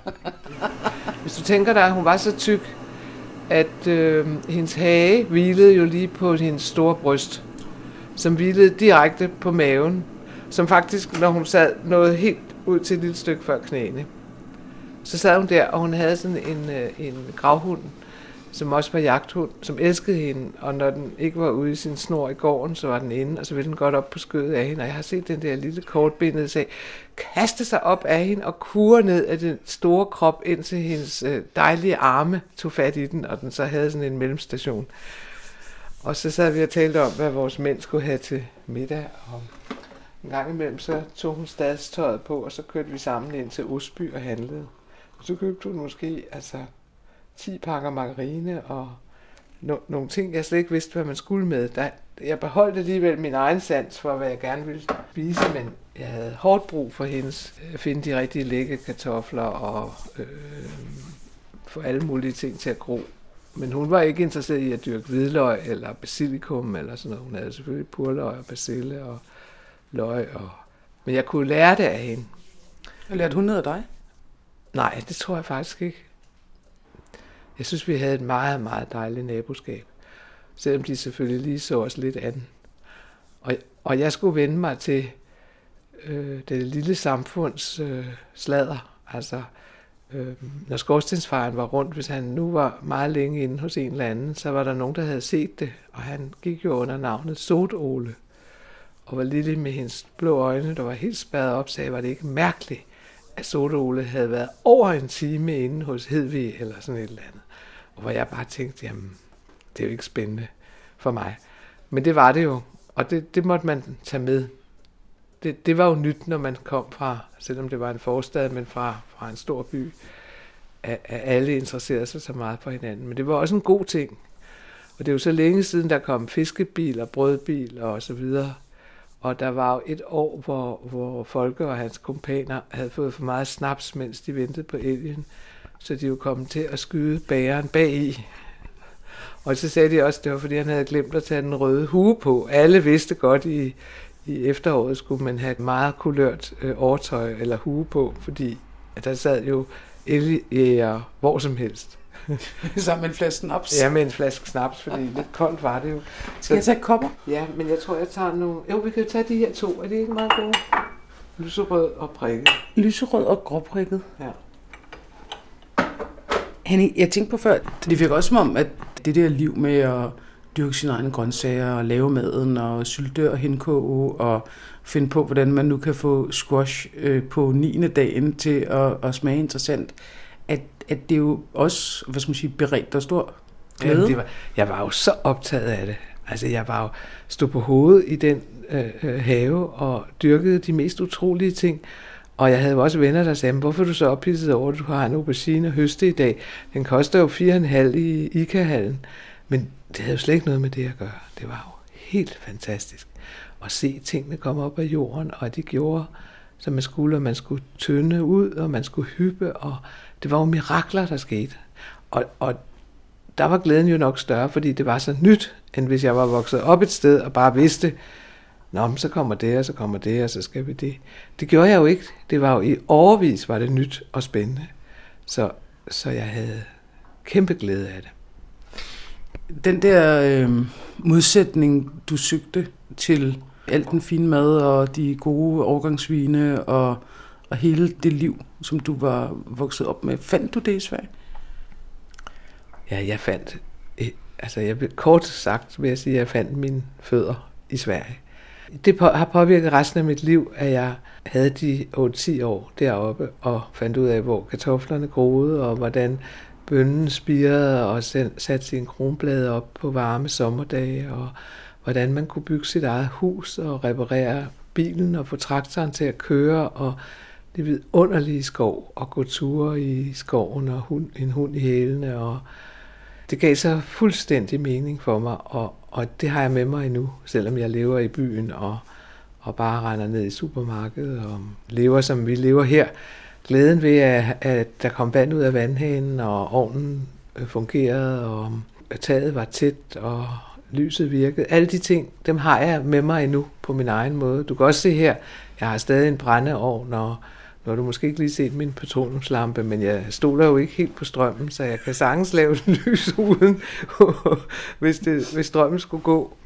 Hvis du tænker dig, at hun var så tyk, at øh, hendes hage hvilede jo lige på hendes store bryst, som hvilede direkte på maven, som faktisk, når hun sad, nåede helt ud til et lille stykke før knæene. Så sad hun der, og hun havde sådan en, øh, en gravhund, som også var jagthund, som elskede hende, og når den ikke var ude i sin snor i gården, så var den inde, og så ville den godt op på skødet af hende, og jeg har set den der lille kortbindede sag, kaste sig op af hende og kure ned af den store krop, indtil hendes øh, dejlige arme tog fat i den, og den så havde sådan en mellemstation. Og så sad vi og talte om, hvad vores mænd skulle have til middag, og en gang imellem så tog hun stadstøjet på, og så kørte vi sammen ind til Osby og handlede. Og så købte hun måske altså 10 pakker margarine og no, nogle ting, jeg slet ikke vidste, hvad man skulle med. Der, jeg beholdt alligevel min egen sans for, hvad jeg gerne ville spise, men jeg havde hårdt brug for hendes øh, at finde de rigtige lægge kartofler og øh, få alle mulige ting til at gro. Men hun var ikke interesseret i at dyrke hvidløg eller basilikum eller sådan noget. Hun havde selvfølgelig purløg og basille og løg. Og... Men jeg kunne lære det af hende. Og lærte hun noget af dig? Nej, det tror jeg faktisk ikke. Jeg synes, vi havde et meget, meget dejligt naboskab. Selvom de selvfølgelig lige så os lidt an. Og, og jeg skulle vende mig til øh, det lille samfunds øh, slader. Altså, øh, når skorstensfejren var rundt, hvis han nu var meget længe inde hos en eller anden, så var der nogen, der havde set det, og han gik jo under navnet Sotole. Og var lille med hendes blå øjne, der var helt spærret op, sagde, var det ikke mærkeligt, at Sotole havde været over en time inde hos Hedvig eller sådan et eller andet. Og hvor jeg bare tænkte, jamen, det er jo ikke spændende for mig. Men det var det jo, og det, det måtte man tage med. Det, det var jo nyt, når man kom fra, selvom det var en forstad, men fra, fra en stor by, at, at alle interesserede sig så meget for hinanden. Men det var også en god ting. Og det er jo så længe siden, der kom fiskebil og brødbil og så videre. Og der var jo et år, hvor, hvor Folke og hans kompaner havde fået for meget snaps, mens de ventede på elgen så de jo kom til at skyde bæren bag i. Og så sagde de også, at det var fordi, han havde glemt at tage den røde hue på. Alle vidste godt, i, i efteråret skulle man have meget kulørt øh, overtøj eller hue på, fordi at der sad jo elgejæger hvor som helst. Sammen med en flaske snaps. Ja, med en flaske snaps, fordi lidt koldt var det jo. Skal jeg tage kopper? Ja, men jeg tror, jeg tager nogle... Jo, vi kan jo tage de her to. Er det ikke meget gode? Lyserød og prikket. Lyserød og gråprikket. Ja. Henning, jeg tænkte på før, det virker også som om, at det der liv med at dyrke sine egne grøntsager og lave maden og sylte og henkoge og finde på, hvordan man nu kan få squash øh, på 9. dagen til at, at smage interessant, at, at det jo også, hvad skal man sige, beredt og stor glæde. Jamen, det var, jeg var jo så optaget af det. Altså, jeg var jo stod på hovedet i den øh, øh have og dyrkede de mest utrolige ting. Og jeg havde jo også venner, der sagde, hvorfor er du så ophidset over, at du har en aubergine høste i dag? Den koster jo 4,5 i IKA-hallen. Men det havde jo slet ikke noget med det at gøre. Det var jo helt fantastisk at se tingene komme op af jorden, og at de gjorde, som man skulle, og man skulle tynde ud, og man skulle hyppe, og det var jo mirakler, der skete. Og, og der var glæden jo nok større, fordi det var så nyt, end hvis jeg var vokset op et sted og bare vidste, Nå, men så kommer det, og så kommer det, og så skal vi det. Det gjorde jeg jo ikke. Det var jo i overvis, var det nyt og spændende. Så, så jeg havde kæmpe glæde af det. Den der øh, modsætning, du søgte til alt den fine mad og de gode årgangsvine og, og hele det liv, som du var vokset op med, fandt du det i Sverige? Ja, jeg fandt, øh, altså jeg, kort sagt vil jeg sige, at jeg fandt mine fødder i Sverige. Det har påvirket resten af mit liv, at jeg havde de 8-10 år deroppe og fandt ud af, hvor kartoflerne groede og hvordan bønnen spirede og satte sin kronblade op på varme sommerdage og hvordan man kunne bygge sit eget hus og reparere bilen og få traktoren til at køre og det vidunderlige skov og gå ture i skoven og hund, en hund i hælene og det gav så fuldstændig mening for mig og, og det har jeg med mig endnu, selvom jeg lever i byen og, og bare render ned i supermarkedet og lever, som vi lever her. Glæden ved, at, at der kom vand ud af vandhanen, og ovnen øh, fungerede, og taget var tæt, og lyset virkede. Alle de ting, dem har jeg med mig endnu på min egen måde. Du kan også se her, jeg har stadig en brændeovn, og har du måske ikke lige set min petroleumslampe, men jeg stoler jo ikke helt på strømmen, så jeg kan sagtens lave den lys uden, hvis, det, hvis strømmen skulle gå.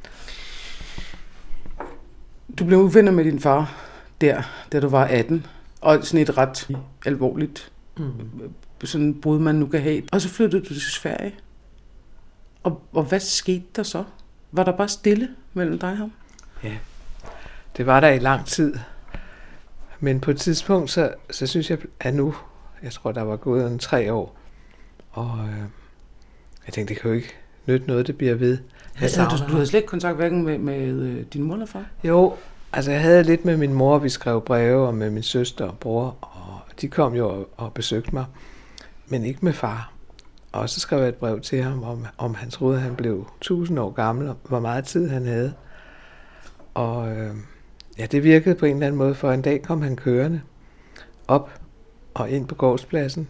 Du blev uvenner med din far der, da du var 18, og sådan et ret alvorligt mm. sådan brud, man nu kan have. Og så flyttede du til Sverige. Og, og hvad skete der så? Var der bare stille mellem dig og ham? Ja, det var der i lang tid. Men på et tidspunkt, så, så synes jeg, at nu, jeg tror, der var gået en tre år, og øh, jeg tænkte, det kan jo ikke nytte noget, det bliver ved. Jeg altså, du, du havde slet ikke kontakt hverken med, med øh, din mor eller far? Jo, altså jeg havde lidt med min mor, vi skrev breve, og med min søster og bror, og de kom jo og, og besøgte mig, men ikke med far. Og så skrev jeg et brev til ham, om, om han troede, at han blev 1000 år gammel, og hvor meget tid han havde. Og øh, ja, det virkede på en eller anden måde, for en dag kom han kørende op og ind på gårdspladsen,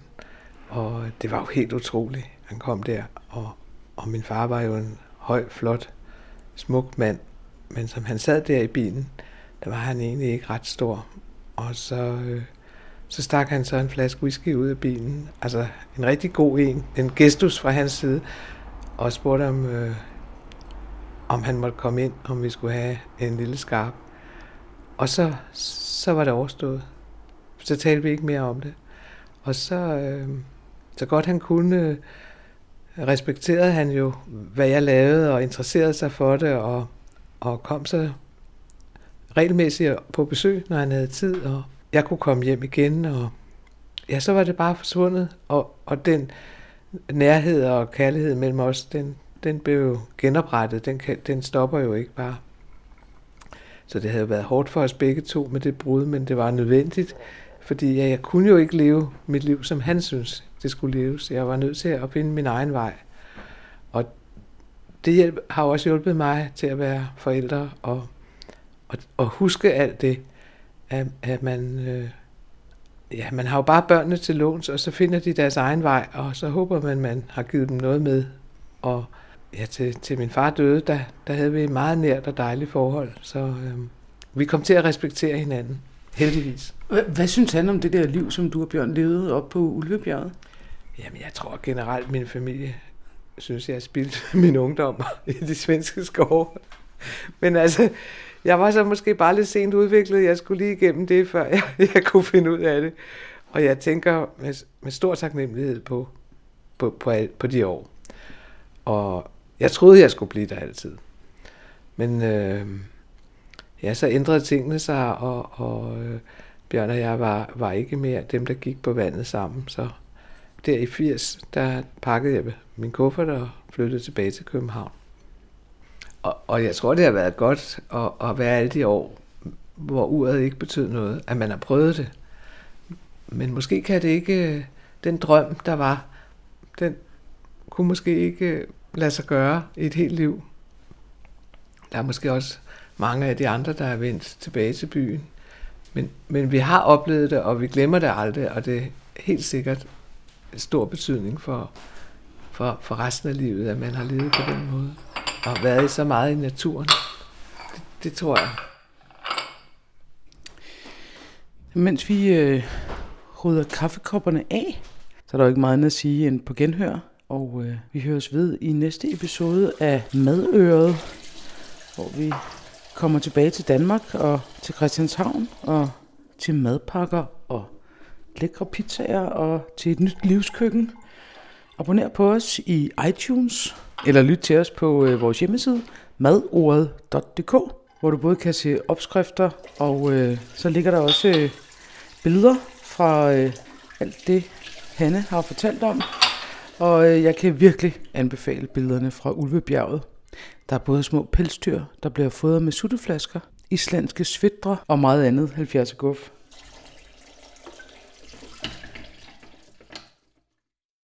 og det var jo helt utroligt, han kom der, og, og min far var jo en høj, flot, smuk mand, men som han sad der i bilen, der var han egentlig ikke ret stor. Og så, øh, så stak han så en flaske whisky ud af bilen, altså en rigtig god en, en gestus fra hans side, og spurgte om, øh, om han måtte komme ind, om vi skulle have en lille skarp. Og så, så var det overstået. Så talte vi ikke mere om det. Og så, øh, så godt han kunne, øh, respekterede han jo, hvad jeg lavede, og interesserede sig for det, og, og kom så regelmæssigt på besøg, når han havde tid, og jeg kunne komme hjem igen, og ja, så var det bare forsvundet, og, og den nærhed og kærlighed mellem os, den, den blev jo genoprettet, den, den stopper jo ikke bare. Så det havde været hårdt for os begge to med det brud, men det var nødvendigt, fordi ja, jeg kunne jo ikke leve mit liv, som han synes, det skulle leves. Jeg var nødt til at finde min egen vej. Og det hjælp, har også hjulpet mig til at være forældre og, og, og huske alt det, at, at man, øh, ja, man har jo bare børnene til låns, og så finder de deres egen vej, og så håber man, man har givet dem noget med. Og ja, til, til min far døde, der, der havde vi et meget nært og dejligt forhold, så øh, vi kom til at respektere hinanden, heldigvis. Hvad, hvad synes han om det der liv, som du og Bjørn levede op på Ulvebjerget? Jamen, jeg tror generelt, min familie synes, jeg har spildt min ungdom i de svenske skove. Men altså, jeg var så måske bare lidt sent udviklet. Jeg skulle lige igennem det, før jeg, jeg kunne finde ud af det. Og jeg tænker med, med stor taknemmelighed på, på, på, på de år. Og jeg troede, jeg skulle blive der altid. Men øh, ja, så ændrede tingene sig, og, og øh, Bjørn og jeg var, var ikke mere dem, der gik på vandet sammen. Så der i 80, der pakkede jeg min kuffert og flyttede tilbage til København. Og, og jeg tror, det har været godt at, at være alle de år, hvor uret ikke betød noget, at man har prøvet det. Men måske kan det ikke, øh, den drøm, der var, den kunne måske ikke lade sig gøre i et helt liv. Der er måske også mange af de andre, der er vendt tilbage til byen. Men, men vi har oplevet det, og vi glemmer det aldrig, og det er helt sikkert stor betydning for, for, for resten af livet, at man har levet på den måde. Og været så meget i naturen. Det, det tror jeg. Mens vi øh, rydder kaffekopperne af, så er der jo ikke meget andet at sige end på genhør. Og øh, vi høres ved i næste episode af Madøret, hvor vi kommer tilbage til Danmark og til Christianshavn og til madpakker og lækre pizzaer og til et nyt livskøkken. Abonner på os i iTunes, eller lyt til os på øh, vores hjemmeside, madordet.dk, hvor du både kan se opskrifter, og øh, så ligger der også øh, billeder fra øh, alt det, Hanne har fortalt om. Og øh, jeg kan virkelig anbefale billederne fra Ulvebjerget. Der er både små pelsdyr, der bliver fodret med sutteflasker, islandske svidre og meget andet 70 guf.